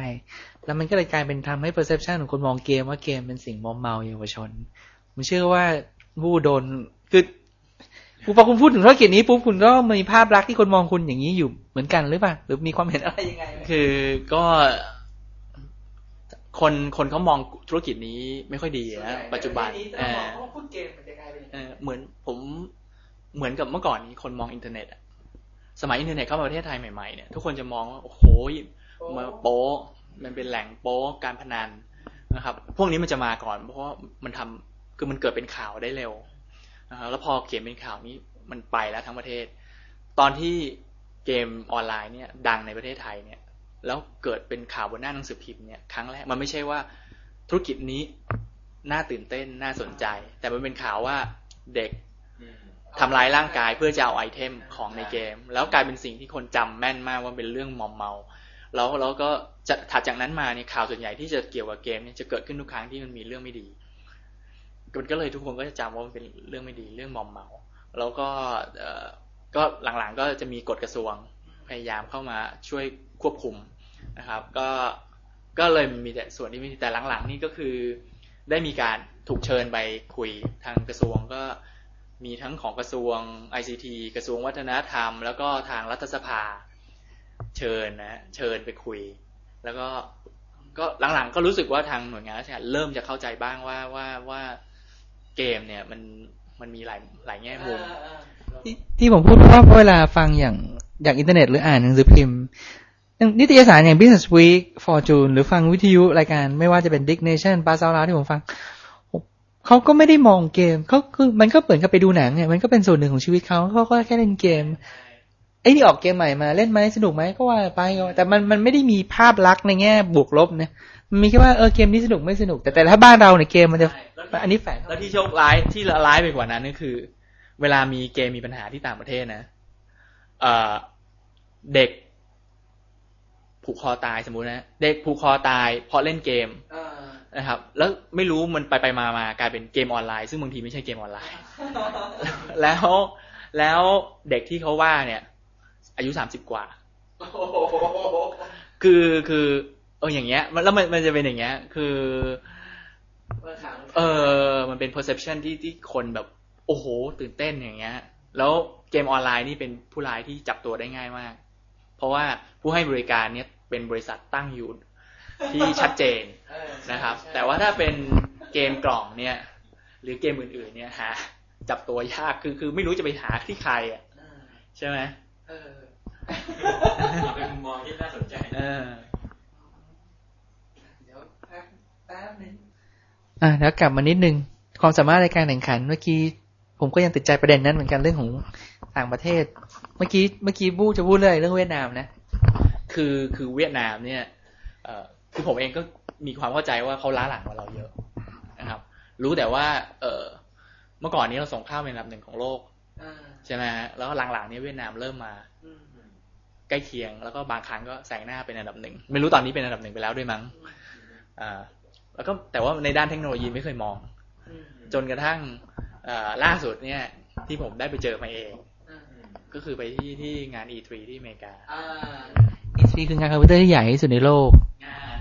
แล้วมันก็เลยกลายเป็นทำให้ perception ของคนมองเกมว่าเกมเป็นสิ่งมอมเมาเยาวชน ผมเชื่อว่าผู้โดนคือพอคุณพูดถึงธุรกิจนี้ปุ๊บคุณก็มีภาพลักษณ์ที่คนมองคุณอย่างนี้อยู่เหมือนกันหรือเปล่าหรือมีความเห็นอะไรยังไงไหมคือก็ คนคนเขามองธุรกิจนี้ไม่ค่อยดีนะปัจจุบันเออพูดเกมมันจะกลายเป็นเออเหมือนผมเหมือนกับเมื่อก่อนนี้คนมองอินเทอร์เน็ตอะสมัยอินเทอร์เน็ตเข้ามาประเทศไทยใหม่ๆเนี่ยทุกคนจะมองว่าโอ้โหมาโป๊ะ มันเป็นแหล่งโป๊การพนันนะครับ พวกนี้มันจะมาก่อน เพราะว่ามันทำคือมันเกิดเป็นข่าวได้เร็วนะครับแล้วพอเขียนเป็นข่าวนี้มันไปแล้วทั้งประเทศ ตอนที่เกมออนไลน์เนี่ย ดังในประเทศไทยเนี่ย แล้วเกิดเป็นข่าวบนหน้าหนังสือพิมพ์เนี่ยครั้งแรกมันไม่ใช่ว่าธุรกิจนี้น่าตื่นเต้นน่าสนใจ แต่มันเป็นข่าวว่าเด็กทำร้ายร่างกายเพื่อจะเอาไอเทมของในเกม แล้วกลายเป็นสิ่งที่คนจำแม่นมากว่าเป็นเรื่องมอมเมา แล้วแล้วก็จะถัดจากนั้นมาเนี่ยข่าวส่วนใหญ่ที่จะเกี่ยวกับเกมเนี่ยจะเกิดขึ้นทุกครั้งที่มันมีเรื่องไม่ดีมันก็เลยทุกคนก็จะจำว่ามันเป็นเรื่องไม่ดีเรื่องมอมเมา แล้วก็เอ่อก็หลังๆก็จะมีกฎกระทรวงพยายามเข้ามาช่วยควบคุมนะครับ ก็ก็เลยมีแต่ส่วนที่ไม่ดีแต่หลังๆ นี่ก็คือได้มีการถูกเชิญไปคุยทางกระทรวงก็มีทั้งของกระทรวง ICT กระทรวงวัฒนธรรม แล้วก็ทางรัฐสภา เชิญนะเชิญไปคุย แล้วก็ก็หลังๆ ก็รู้สึกว่าทางหน่วยงานราชการเริ่มจะเข้าใจบ้างว่าว่าว่าเกมเนี่ยมันมันมีหลายหลายแง่มุมที่ผมพูดเพราะเวลาฟังอย่างอย่างอินเทอร์เน็ตหรืออ่านหนังสือพิมพ์นิตยสารอย่าง Business Week Fortune หรือฟังวิทยุรายการไม่ว่าจะเป็น Dick Nation ปาซาลาที่ผมฟัง เขาก็ไม่ได้มองเกมเขาคือมันก็เหมือนกับไปดูหนังเนี่ยมันก็เป็นส่วนหนึ่งของชีวิตเขาเขาก็แค่เล่นเกม ไอ้นี่ออกเกมใหม่มาเล่นไหมสนุกไหมก็ว่าไปก็ว่าแต่มันมันไม่ได้มีภาพลักษณ์ในแง่บวกลบนะมีแค่ว่าเออเกมนี้สนุกไม่สนุก แต่แต่ถ้าบ้านเราเนี่ยเกมมันจะอันนี้แฝงแล้วที่โชคร้ายที่ร้ายไปกว่านั้นก็คือ เวลามีเกมมีปัญหาที่ต่างประเทศนะเอ่อเด็กผูกคอตายสมมุตินะเด็กผูกคอตายเพราะเล่นเกมนะครับ แล้วไม่รู้มันไปไปมามากลายเป็นเกมออนไลน์ ซึ่งบางทีไม่ใช่เกมออนไลน์ แล้วแล้วเด็กที่เขาว่าเนี่ย อายุสามสิบกว่า คือคือ เอออย่างเงี้ย มันแล้วมันมันจะเป็นอย่างเงี้ย คือ เออมันเป็น perception ที่ที่คนแบบ โอ้โห ตื่นเต้นอย่างเงี้ย แล้วเกมออนไลน์นี่เป็นผู้ร้ายที่จับตัวได้ง่ายมาก เพราะว่าผู้ให้บริการเนี่ยเป็นบริษัทตั้งอยู่ที่ชัดเจนนะครับ แต่ว่าถ้าเป็นเกมกล่องเนี่ย หรือเกมอื่น ๆ เนี่ยหาจับตัวยากคือคือไม่รู้จะไปหาที่ใครอะใช่ไหม เป็นมุมมองที่น่าสนใจเอออะแล้วกลับมานิดนึง ความสามารถในการแข่งขัน เมื่อกี้ผมก็ยังติดใจประเด็นนั้นเหมือนกันเรื่องของต่างประเทศ เมื่อกี้เมื่อกี้บู้จะพูดเรื่องเรื่องเวียดนามนะ คือคือเวียดนามเนี่ยเอ่อคือผมเองก็มีความเข้าใจว่าเขาล้าหลังกว่าเราเยอะนะครับ รู้แต่ว่า เออเมื่อก่อนนี้เราส่งข้าวเป็นอันดับหนึ่งของโลกใช่ไหมฮะแล้วหลังๆนี้เวียดนามเริ่มมา ใกล้เคียง แล้วก็บางครั้งก็แซงหน้าเป็นอันดับหนึ่งไม่รู้ตอนนี้เป็นอันดับหนึ่งไปแล้วด้วยมั้งอ่าแล้วก็แต่ว่าในด้านเทคโนโลยีไม่เคยมอง จนกระทั่งเอ่อล่าสุดเนี่ย ที่ผมได้ไปเจอมาเอง ก็คือไปที่ที่งาน E3 ที่อเมริกา E3 คืองานคอมพิวเตอร์ที่ใหญ่ที่สุดในโลกงาน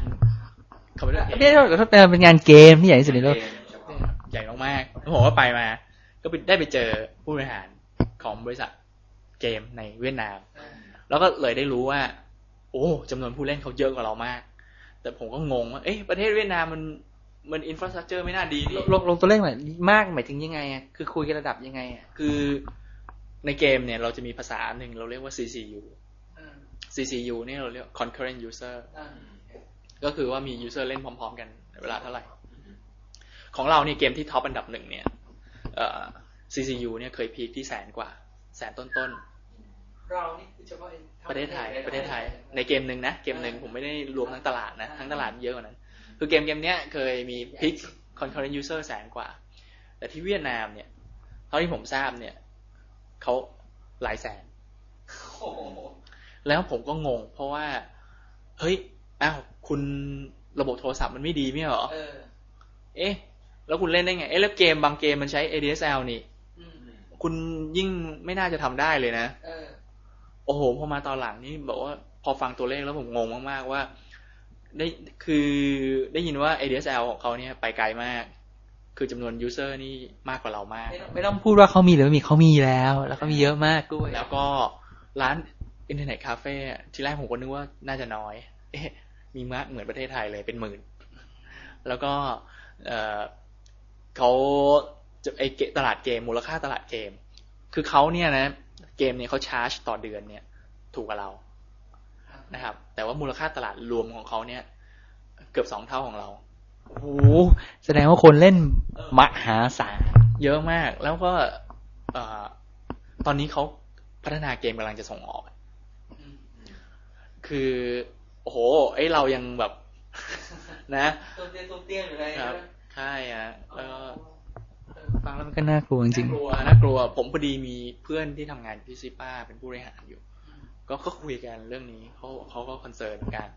คอมพิวเตอร์เกมไม่ใช่ขอโทษเป็นงานเกมที่ใหญ่ที่สุดในโลก ใหญ่มากๆแล้วผมก็ไปมา ก็ไปได้ไปเจอผู้บริหารของบริษัทเกมในเวียดนาม แล้วก็เลยได้รู้ว่า โอ้จำนวนผู้เล่นเขาเยอะกว่าเรามาก แต่ผมก็งงว่าเอ๊ะประเทศเวียดนามมันมัน infrastructure ไม่น่าดีนี่ลงลงตัวเลขหน่อยมากหมายถึงยังไงอะคือคุยกันระดับยังไงอะคือในเกมเนี่ยเราจะมีภาษาหนึ่งเราเรียกว่า CCU CCU เนี่ยเราเรียก concurrent user ก็คือว่ามี user เล่นพร้อม ๆ กันในเวลาเท่าไหร่ ของเราเนี่ยเกมที่ top อันดับหนึ่งเนี่ยเอ่อ CCU เนี่ยเคย peak ที่แสนกว่า แสนต้น เรานี่คือเฉพาะๆประเทศไทยประเทศไทย ในเกมหนึ่งนะเกมหนึ่งผมไม่ได้รวมทั้งตลาดนะทั้งตลาดเยอะกว่านั้น คือเกมเกมเนี้ยเคยมีพีค concurrent user แสนกว่า แต่ที่เวียดนามเนี่ยเท่าที่ผมทราบเนี่ยเขาหลายแสนแล้วผมก็งง เพราะว่า เฮ้ยอ้าวคุณระบบโทรศัพท์มันไม่ดีไม่เหรอเอ๊ะ แล้วคุณเล่นได้ไง เอ๊ะแล้วเกมบางเกมมันใช้ ADSL นี่ คุณยิ่งไม่น่าจะทำได้เลยนะ โอ้โหพอมาตอนหลังนี่บอกว่าพอฟังตัวเลขแล้วผมงงมากๆว่า ได้คือได้ยินว่า ADSL ของเขาเนี่ยไปไกลมาก คือจำนวน user นี่มากกว่าเรามาก ไม่ต้องพูดว่าเขามีหรือไม่มีเขามีแล้ว แล้วก็มีเยอะมากด้วย แล้วก็ร้านอินเทอร์เน็ตคาเฟ่อะที่แรกผมก็นึกว่าน่าจะน้อย เอ๊ะ มีมากเหมือนประเทศไทยเลยเป็นหมื่น แล้วก็เออเขาจะไอเกตลาดเกมมูลค่าตลาดเกม คือเขาเนี่ยนะ เกมเนี่ยเขาชาร์จต่อเดือนเนี่ย ถูกกว่าเรานะครับ แต่ว่ามูลค่าตลาดรวมของเขาเนี่ย เกือบสองเท่าของเราโอ้โหแสดงว่าคนเล่นมหาศาลเยอะมาก แล้วก็เอ่อตอนนี้เขาพัฒนาเกมกำลังจะส่งออก คือ โอ้โห ไอเรายังแบบ นะตัวเตี้ยตัวเตี้ยอยู่เลยครับใช่ฮะแล้วก็ ฟังแล้วมันก็น่ากลัวจริงน่ากลัวน่ากลัว ผมพอดีมีเพื่อนที่ทำงานที่ซิป้าเป็นผู้บริหารอยู่ ก็ก็คุยกันเรื่องนี้เขาเขาก็คอนเซิร์นเหมือนกัน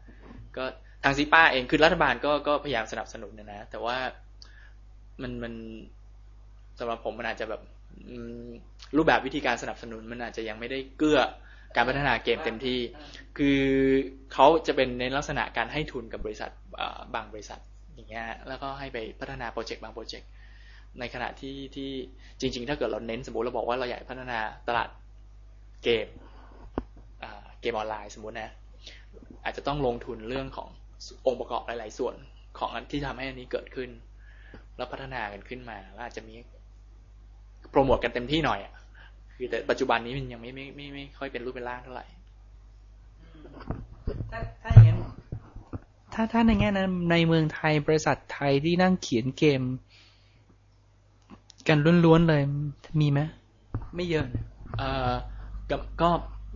ก็ทางซิป้าเองคือรัฐบาลก็ก็พยายามสนับสนุนนะนะ แต่ว่ามันมันสำหรับผมมันอาจจะแบบรูปแบบวิธีการสนับสนุนมันอาจจะยังไม่ได้เกื้อการพัฒนาเกมเต็มที่ คือเขาจะเป็นในลักษณะการให้ทุนกับบริษัทบางบริษัทอย่างเงี้ย แล้วก็ให้ไปพัฒนาโปรเจกต์บางโปรเจกต์ ในขณะที่ที่จริง ๆ ถ้าเกิดเราเน้นสมมติเราบอกว่าเราอยากพัฒนาตลาดเกมอ่าเกมออนไลน์สมมตินะ อาจจะต้องลงทุนเรื่องขององค์ประกอบหลาย ๆ ส่วนของอันที่ทำให้อันนี้เกิดขึ้น แล้วพัฒนากันขึ้นมาแล้วอาจจะมีโปรโมทกันเต็มที่หน่อยอะคือแต่ปัจจุบันนี้มันยังไม่ไม่ไม่ไม่ค่อยเป็นรูปเป็นร่างเท่าไหร่ถ้าถ้าอย่างนั้นถ้าถ้าในแง่นั้นในเมืองไทยบริษัทไทยที่นั่งเขียนเกม กันล้วนๆเลยมีไหมไม่เยอะนะเอ่อก็ก็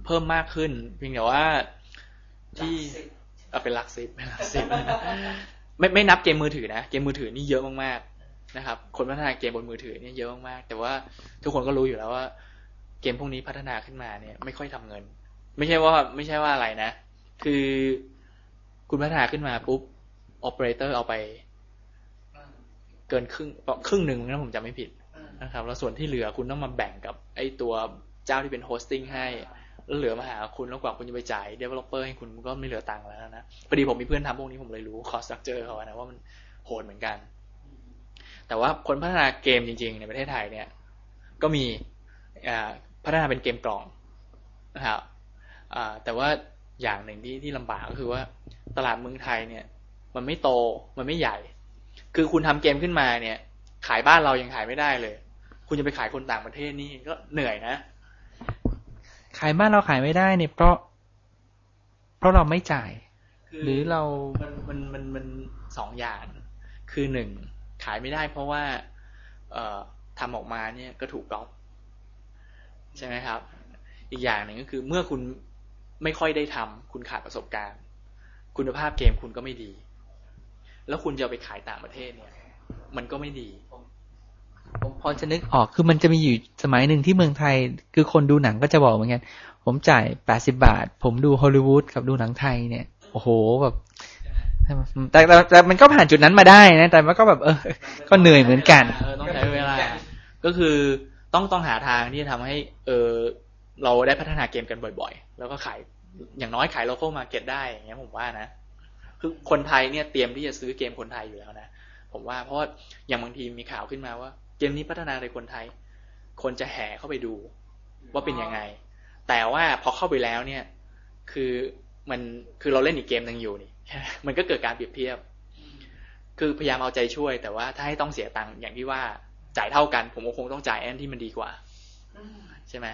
เพิ่มมากขึ้นเพียงแต่ว่าที่เอาเป็นหลักสิบเป็นหลักสิบไม่ไม่นับเกมมือถือนะเกมมือถือนี่เยอะมากๆนะครับ คนพัฒนาเกมบนมือถือเนี่ยเยอะมากๆแต่ว่าทุกคนก็รู้อยู่แล้วว่า เกมพวกนี้พัฒนาขึ้นมาเนี่ย ไม่ค่อยทำเงิน ไม่ใช่ว่าไม่ใช่ว่าอะไรนะ คือคุณพัฒนาขึ้นมาปุ๊บโอเปอเรเตอร์เอาไป เกินครึ่งครึ่งหนึ่งนะผมจำไม่ผิดนะครับ แล้วส่วนที่เหลือคุณต้องมาแบ่งกับไอ้ตัวเจ้าที่เป็น hosting ให้แล้วเหลือมาหาคุณแล้วกว่าคุณจะไปจ่าย developer ให้คุณก็ไม่เหลือตังค์แล้วนะพอดีผมมีเพื่อนทำพวกนี้ผมเลยรู้คอสตรักเจอร์เขานะว่ามันโหดเหมือนกัน แต่ว่าคนพัฒนาเกมจริง ๆ ในประเทศไทยเนี่ย ก็มีพัฒนาเป็นเกมกล่องนะครับแต่ว่าอย่างหนึ่งที่ที่ลำบากก็คือว่าตลาดเมืองไทยเนี่ย มันไม่โตมันไม่ใหญ่ คือคุณทำเกมขึ้นมาเนี่ย ขายบ้านเรายังขายไม่ได้เลย คุณจะไปขายคนต่างประเทศนี่ก็เหนื่อยนะ ขายบ้านเราขายไม่ได้เนี่ยเพราะ เพราะเราไม่จ่าย หรือเรา มัน มัน มัน มันสองอย่าง คือหนึ่งขายไม่ได้ เพราะว่า เอ่อทำออกมาเนี่ยก็ถูกก๊อปใช่ไหมครับ อีกอย่างหนึ่งก็คือเมื่อคุณไม่ค่อยได้ทำคุณขาดประสบการณ์ คุณภาพเกมคุณก็ไม่ดี แล้วคุณจะไปขายต่างประเทศเนี่ย มันก็ไม่ดี ผมพอจะนึกออกคือมันจะมีอยู่สมัยหนึ่งที่เมืองไทย คือคนดูหนังก็จะบอกเหมือนกันผมจ่ายแปดสิบบาท ผมดูฮอลลีวูดกับดูหนังไทยเนี่ยโอ้โหแบบแต่แต่แต่มันก็ผ่านจุดนั้นมาได้นะ แต่มันก็แบบเออ ก็เหนื่อยเหมือนกันต้องใช้เวลา ก็คือต้องต้องหาทางที่จะทำให้ เออเราได้พัฒนาเกมกันบ่อย ๆ แล้วก็ขายอย่างน้อยขาย local market ได้อย่างเงี้ยผมว่านะ คือคนไทยเนี่ยเตรียมที่จะซื้อเกมคนไทยอยู่แล้วนะ ผมว่าเพราะอย่างบางทีมีข่าวขึ้นมาว่า เกมนี้พัฒนาโดยคนไทย คนจะแห่เข้าไปดูว่าเป็นยังไง แต่ว่าพอเข้าไปแล้วเนี่ย คือมันคือเราเล่นอีกเกมหนึ่งอยู่นี่ มันก็เกิดการเปรียบเทียบ คือพยายามเอาใจช่วย แต่ว่าถ้าให้ต้องเสียตังค์อย่างที่ว่าจ่ายเท่ากัน ผมก็คงต้องจ่ายแอนที่มันดีกว่าใช่ไหม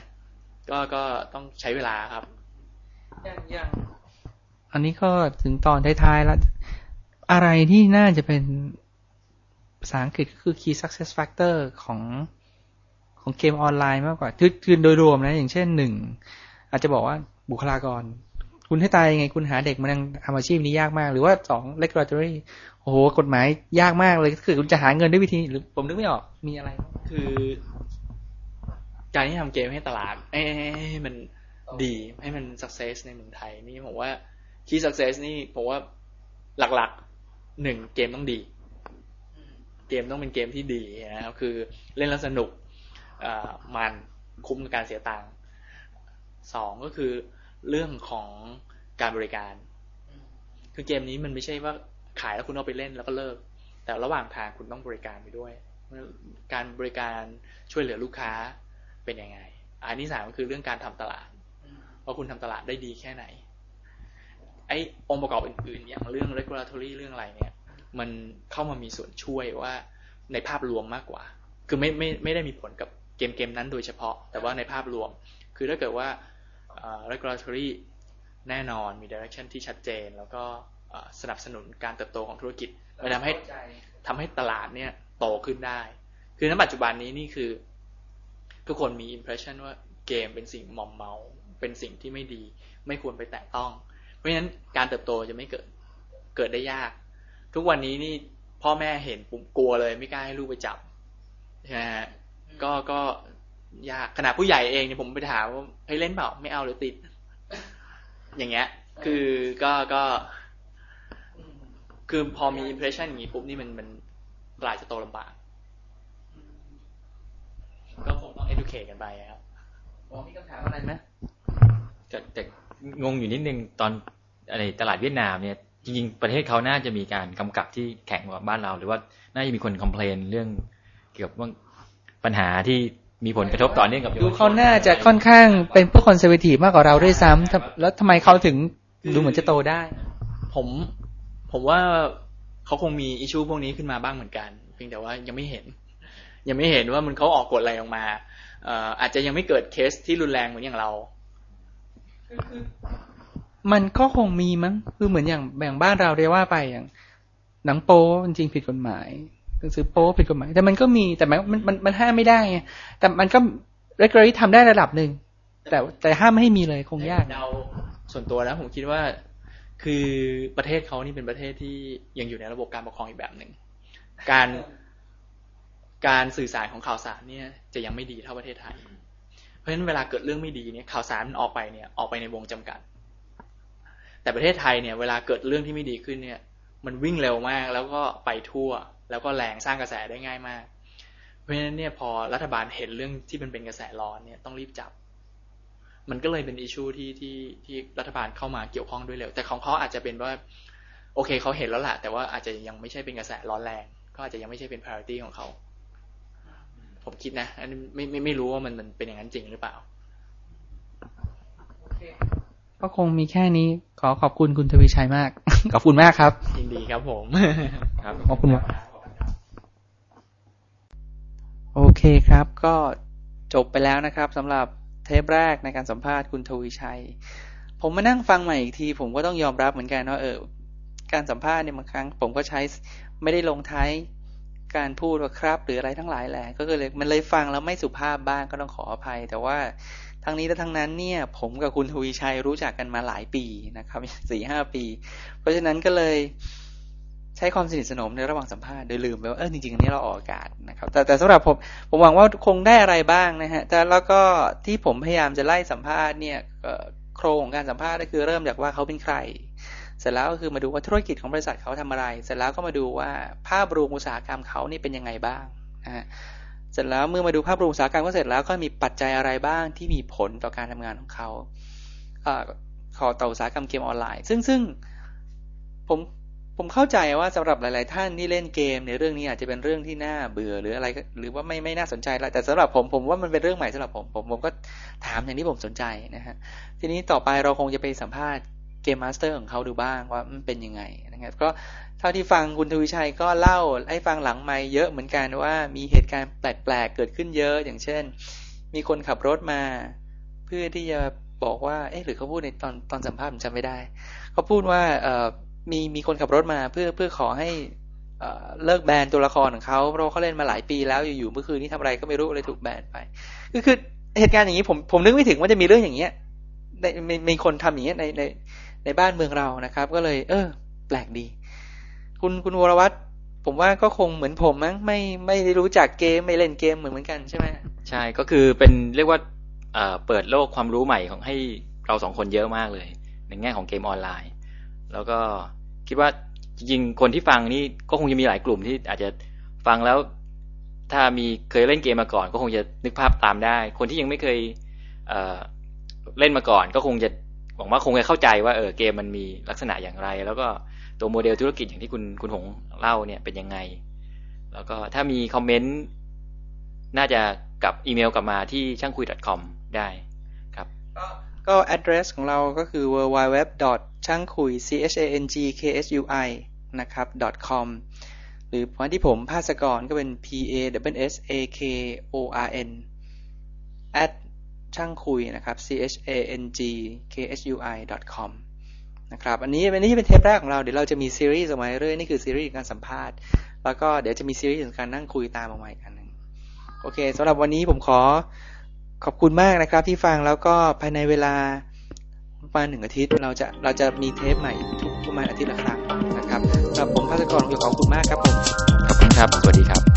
ก็ก็ต้องใช้เวลาครับ อย่างอย่าง อันนี้ก็ถึงตอนท้ายๆแล้ว อะไรที่น่าจะเป็นภาษาอังกฤษก็คือ key success factor ของของเกมออนไลน์มากกว่าคือโดยรวมนะ อย่างเช่นหนึ่ง อาจจะบอกว่าบุคลากร คุณให้ตายยังไง คุณหาเด็กมาทำอาชีพนี้ยากมาก หรือว่าสอง regulatory โอ้โห กฎหมายยากมากเลย คือคุณจะหาเงินด้วยวิธี หรือผมนึกไม่ออก มีอะไร คือ การที่ทำเกมให้ตลาดให้มันดีให้มัน success ในเมืองไทย นี่ผมว่า key success นี่ผมว่าหลักๆหนึ่งเกมต้องดี เกมต้องเป็นเกมที่ดีนะครับคือเล่นแล้วสนุกมันคุ้มกับการเสียตังค์สองก็คือเรื่องของการบริการ คือเกมนี้มันไม่ใช่ว่าขายแล้วคุณเอาไปเล่นแล้วก็เลิก แต่ระหว่างทางคุณต้องบริการไปด้วย การบริการช่วยเหลือลูกค้าเป็นยังไง อันที่สามก็คือเรื่องการทำตลาดว่าคุณทำตลาดได้ดีแค่ไหน ไอ้องค์ประกอบอื่นๆ อย่างเรื่อง regulatory เรื่องอะไรเนี่ย มันเข้ามามีส่วนช่วยว่าในภาพรวมมากกว่า คือไม่ไม่ไม่ได้มีผลกับเกมเกมนั้นโดยเฉพาะ แต่ว่าในภาพรวม คือถ้าเกิดว่า regulatory แน่นอนมี direction ที่ชัดเจน แล้วก็สนับสนุนการเติบโตของธุรกิจมันทำให้ทำให้ตลาดเนี่ยโตขึ้นได้ คือในปัจจุบันนี้นี่คือ ทุกคนมี impression ว่าเกมเป็นสิ่งมอมเมา เป็นสิ่งที่ไม่ดี ไม่ควรไปแตะต้อง เพราะฉะนั้นการเติบโตจะไม่เกิด เกิดได้ยาก ทุกวันนี้นี่พ่อแม่เห็นปุ่มกลัวเลยไม่กล้าให้ลูกไปจับใช่ไหมก็ก็ยากขนาดผู้ใหญ่เองเนี่ยผมไปถามว่าให้เล่นเปล่าไม่เอาหรือติด อย่างเงี้ย คือก็ก็คือพอมีอิมเพรสชันอย่างนี้ปุ๊บนี่มันมันกลายจะโตลำบากก็คงต้อง educate กันไปครับมีคำถามอะไรไหมแต่แต่ งงอยู่นิดนึงตอนอะไรตลาดเวียดนามเนี่ยจริงๆ ประเทศเขาน่าจะมีการกำกับที่แข็งกว่าบ้านเรา หรือว่าน่าจะมีคนคอมเพลนเรื่องเกี่ยวกับปัญหาที่มีผลกระทบต่อเนื่องกับดูเขาน่าจะค่อนข้างเป็นผู้ conservative มากกว่าเราด้วยซ้ำแล้วทำไมเขาถึงดูเหมือนจะโตได้ ผมผมว่าเขาคงมี issue พวกนี้ขึ้นมาบ้างเหมือนกัน เพียงแต่ว่ายังไม่เห็น ยังไม่เห็นว่ามันเขาออกกฎอะไรออกมาอาจจะยังไม่เกิดเคสที่รุนแรงเหมือนอย่างเรา มันก็คงมีมั้ง คือเหมือนอย่างแบ่งบ้านเราเรียกว่าไปอย่าง หนังโป๊จริงผิดกฎหมายหนังสือโป๊ผิดกฎหมาย แต่มันก็มีแต่มันมันมันห้ามไม่ได้ไงแต่มันก็เรกเกอรี่ทำได้ระดับหนึ่งแต่แต่ห้ามไม่ให้มีเลยคงยากเราส่วนตัวแล้วผมคิดว่า คือประเทศเขานี่เป็นประเทศที่ยังอยู่ในระบบการปกครองอีกแบบหนึ่งการการสื่อสารของข่าวสารเนี่ย จะยังไม่ดีเท่าประเทศไทย เพราะฉะนั้นเวลาเกิดเรื่องไม่ดีเนี่ยข่าวสารมันออกไปเนี่ยออกไปในวงจำกัด แต่ประเทศไทยเนี่ยเวลาเกิดเรื่องที่ไม่ดีขึ้นเนี่ย มันวิ่งเร็วมากแล้วก็ไปทั่ว แล้วก็แรงสร้างกระแสได้ง่ายมาก เพราะฉะนั้นเนี่ยพอรัฐบาลเห็นเรื่องที่มันเป็นกระแสร้อนเนี่ยต้องรีบจับ มันก็เลยเป็นอิชูที่ที่ที่รัฐบาลเข้ามาเกี่ยวข้องด้วยเร็วแต่ของเขาอาจจะเป็นว่าโอเคเขาเห็นแล้วแหละแต่ว่าอาจจะยังไม่ใช่เป็นกระแสร้อนแรง ก็อาจจะยังไม่ใช่เป็น priority ของเขา ผมคิดนะ อันนี้ไม่ไม่ไม่รู้ว่ามันมันเป็นอย่างนั้นจริงหรือเปล่า ก็คงมีแค่นี้ ขอขอบคุณคุณทวีชัยมาก ขอบคุณมากครับยินดีครับผม ครับขอบคุณมากโอเคครับ ก็จบไปแล้วนะครับสำหรับเทปแรกในการสัมภาษณ์คุณทวีชัย ผมมานั่งฟังใหม่อีกที ผมก็ต้องยอมรับเหมือนกันว่าเออการสัมภาษณ์เนี่ยบางครั้ง ผมก็ใช้ไม่ได้ลงท้าย การพูดว่าครับหรืออะไรทั้งหลายแหละก็เลยมันเลยฟังแล้วไม่สุภาพบ้างก็ต้องขออภัย แต่ว่าทั้งนี้และทั้งนั้นเนี่ย ผมกับคุณทวีชัยรู้จักกันมาหลายปีนะครับสี่ห้าปี เพราะฉะนั้นก็เลยใช้ความสนิทสนมในระหว่างสัมภาษณ์โดยลืมไปว่าเออจริงๆอันนี้เราออกอากาศนะครับ แต่แต่สำหรับผมผมหวังว่าคงได้อะไรบ้างนะฮะแต่แล้วก็ที่ผมพยายามจะไล่สัมภาษณ์เนี่ยโครงของการสัมภาษณ์ก็คือเริ่มจากว่าเขาเป็นใคร เสร็จแล้วก็คือมาดูว่าธุรกิจของบริษัทเขาทำอะไร เสร็จแล้วก็มาดูว่าภาพรวมอุตสาหกรรมเขานี่เป็นยังไงบ้างนะฮะเสร็จแล้วเมื่อมาดูภาพรวมอุตสาหกรรมก็เสร็จแล้วก็มีปัจจัยอะไรบ้างที่มีผลต่อการทำงานของเขาขอต่ออุตสาหกรรมเกมออนไลน์ ซึ่งซึ่งผมผมเข้าใจว่าสำหรับหลาย ๆ ท่านที่เล่นเกมในเรื่องนี้อาจจะเป็นเรื่องที่น่าเบื่อหรืออะไร หรือว่าไม่ไม่น่าสนใจแล้วแต่สำหรับผมผมว่ามันเป็นเรื่องใหม่สำหรับผมผมผมก็ถามอย่างที่ผมสนใจนะฮะทีนี้ต่อไปเราคงจะไปสัมภาษณ์ game master ของเขาดูบ้างว่ามันเป็นยังไงนะครับก็เท่าที่ฟังคุณทวิชัยก็เล่าให้ฟังหลังไม่เยอะเหมือนกันว่ามีเหตุการณ์แปลกๆเกิดขึ้นเยอะอย่างเช่น มีคนขับรถมา เพื่อที่จะบอกว่าเอ๊ะหรือเขาพูดในตอนตอนสัมภาษณ์ผมจำไม่ได้เขาพูดว่าเออมีมีคนขับรถมาเพื่อเพื่อขอให้เลิกแบนตัวละครของเขาเพราะเขาเล่นมาหลายปีแล้วอยู่ๆเมื่อคืนนี้ทำอะไรก็ไม่รู้เลยถูกแบนไปก็คือเหตุการณ์อย่างนี้ผมผมนึกไม่ถึงว่าจะมีเรื่องอย่างเงี้ยในมีมีคนทำอย่างเงี้ยในใน ในบ้านเมืองเรานะครับ ก็เลย เออ แปลกดี คุณคุณวรวัตรผมว่าก็คงเหมือนผมมั้งไม่ไม่ได้รู้จักเกมไม่เล่นเกมเหมือนเหมือนกันใช่ไหมใช่ก็คือเป็นเรียกว่าเปิดโลกความรู้ใหม่ของให้เราสองคนเยอะมากเลย ในแง่ของเกมออนไลน์ แล้วก็คิดว่าจริงๆคนที่ฟังนี่ก็คงจะมีหลายกลุ่มที่อาจจะฟังแล้ว ถ้ามีเคยเล่นเกมมาก่อน ก็คงจะนึกภาพตามได้ คนที่ยังไม่เคยเเล่นมาก่อน ก็คงจะ วังว่าคงจะเข้าใจว่าเออเกมมันมีลักษณะอย่างไร แล้วก็ตัวโมเดลธุรกิจอย่างที่คุณคุณหงเล่าเนี่ยเป็นยังไง แล้วก็ถ้ามีคอมเมนต์น่าจะกับอีเมลกลับมาที่ช่างคุย .com ได้ครับ ก็ address ของเราก็คือ www ช่างคุย c h a n g k s u i นะครับ .com หรือวันที่ผมภาสกรก็เป็น p a w s a k o r n at ช่างคุยนะครับ c h a n g k s u i com นะครับอันนี้อันนี้เป็นเทปแรกของเราเดี๋ยวเราจะมีซีรีส์ออกมาเรื่อยนี่คือซีรีส์การสัมภาษณ์ แล้วก็เดี๋ยวจะมีซีรีส์ของการนั่งคุยตามออกมาอีกอันหนึ่งโอเคสำหรับวันนี้ผมขอขอบคุณมากนะครับที่ฟังแล้วก็ภายในเวลาประมาณหนึ่งอาทิตย์เราจะเราจะมีเทปใหม่ทุกประมาณอาทิตย์ละครั้งนะครับสำหรับผมภาสกรขอบคุณมากครับผมขอบคุณครับสวัสดีครับ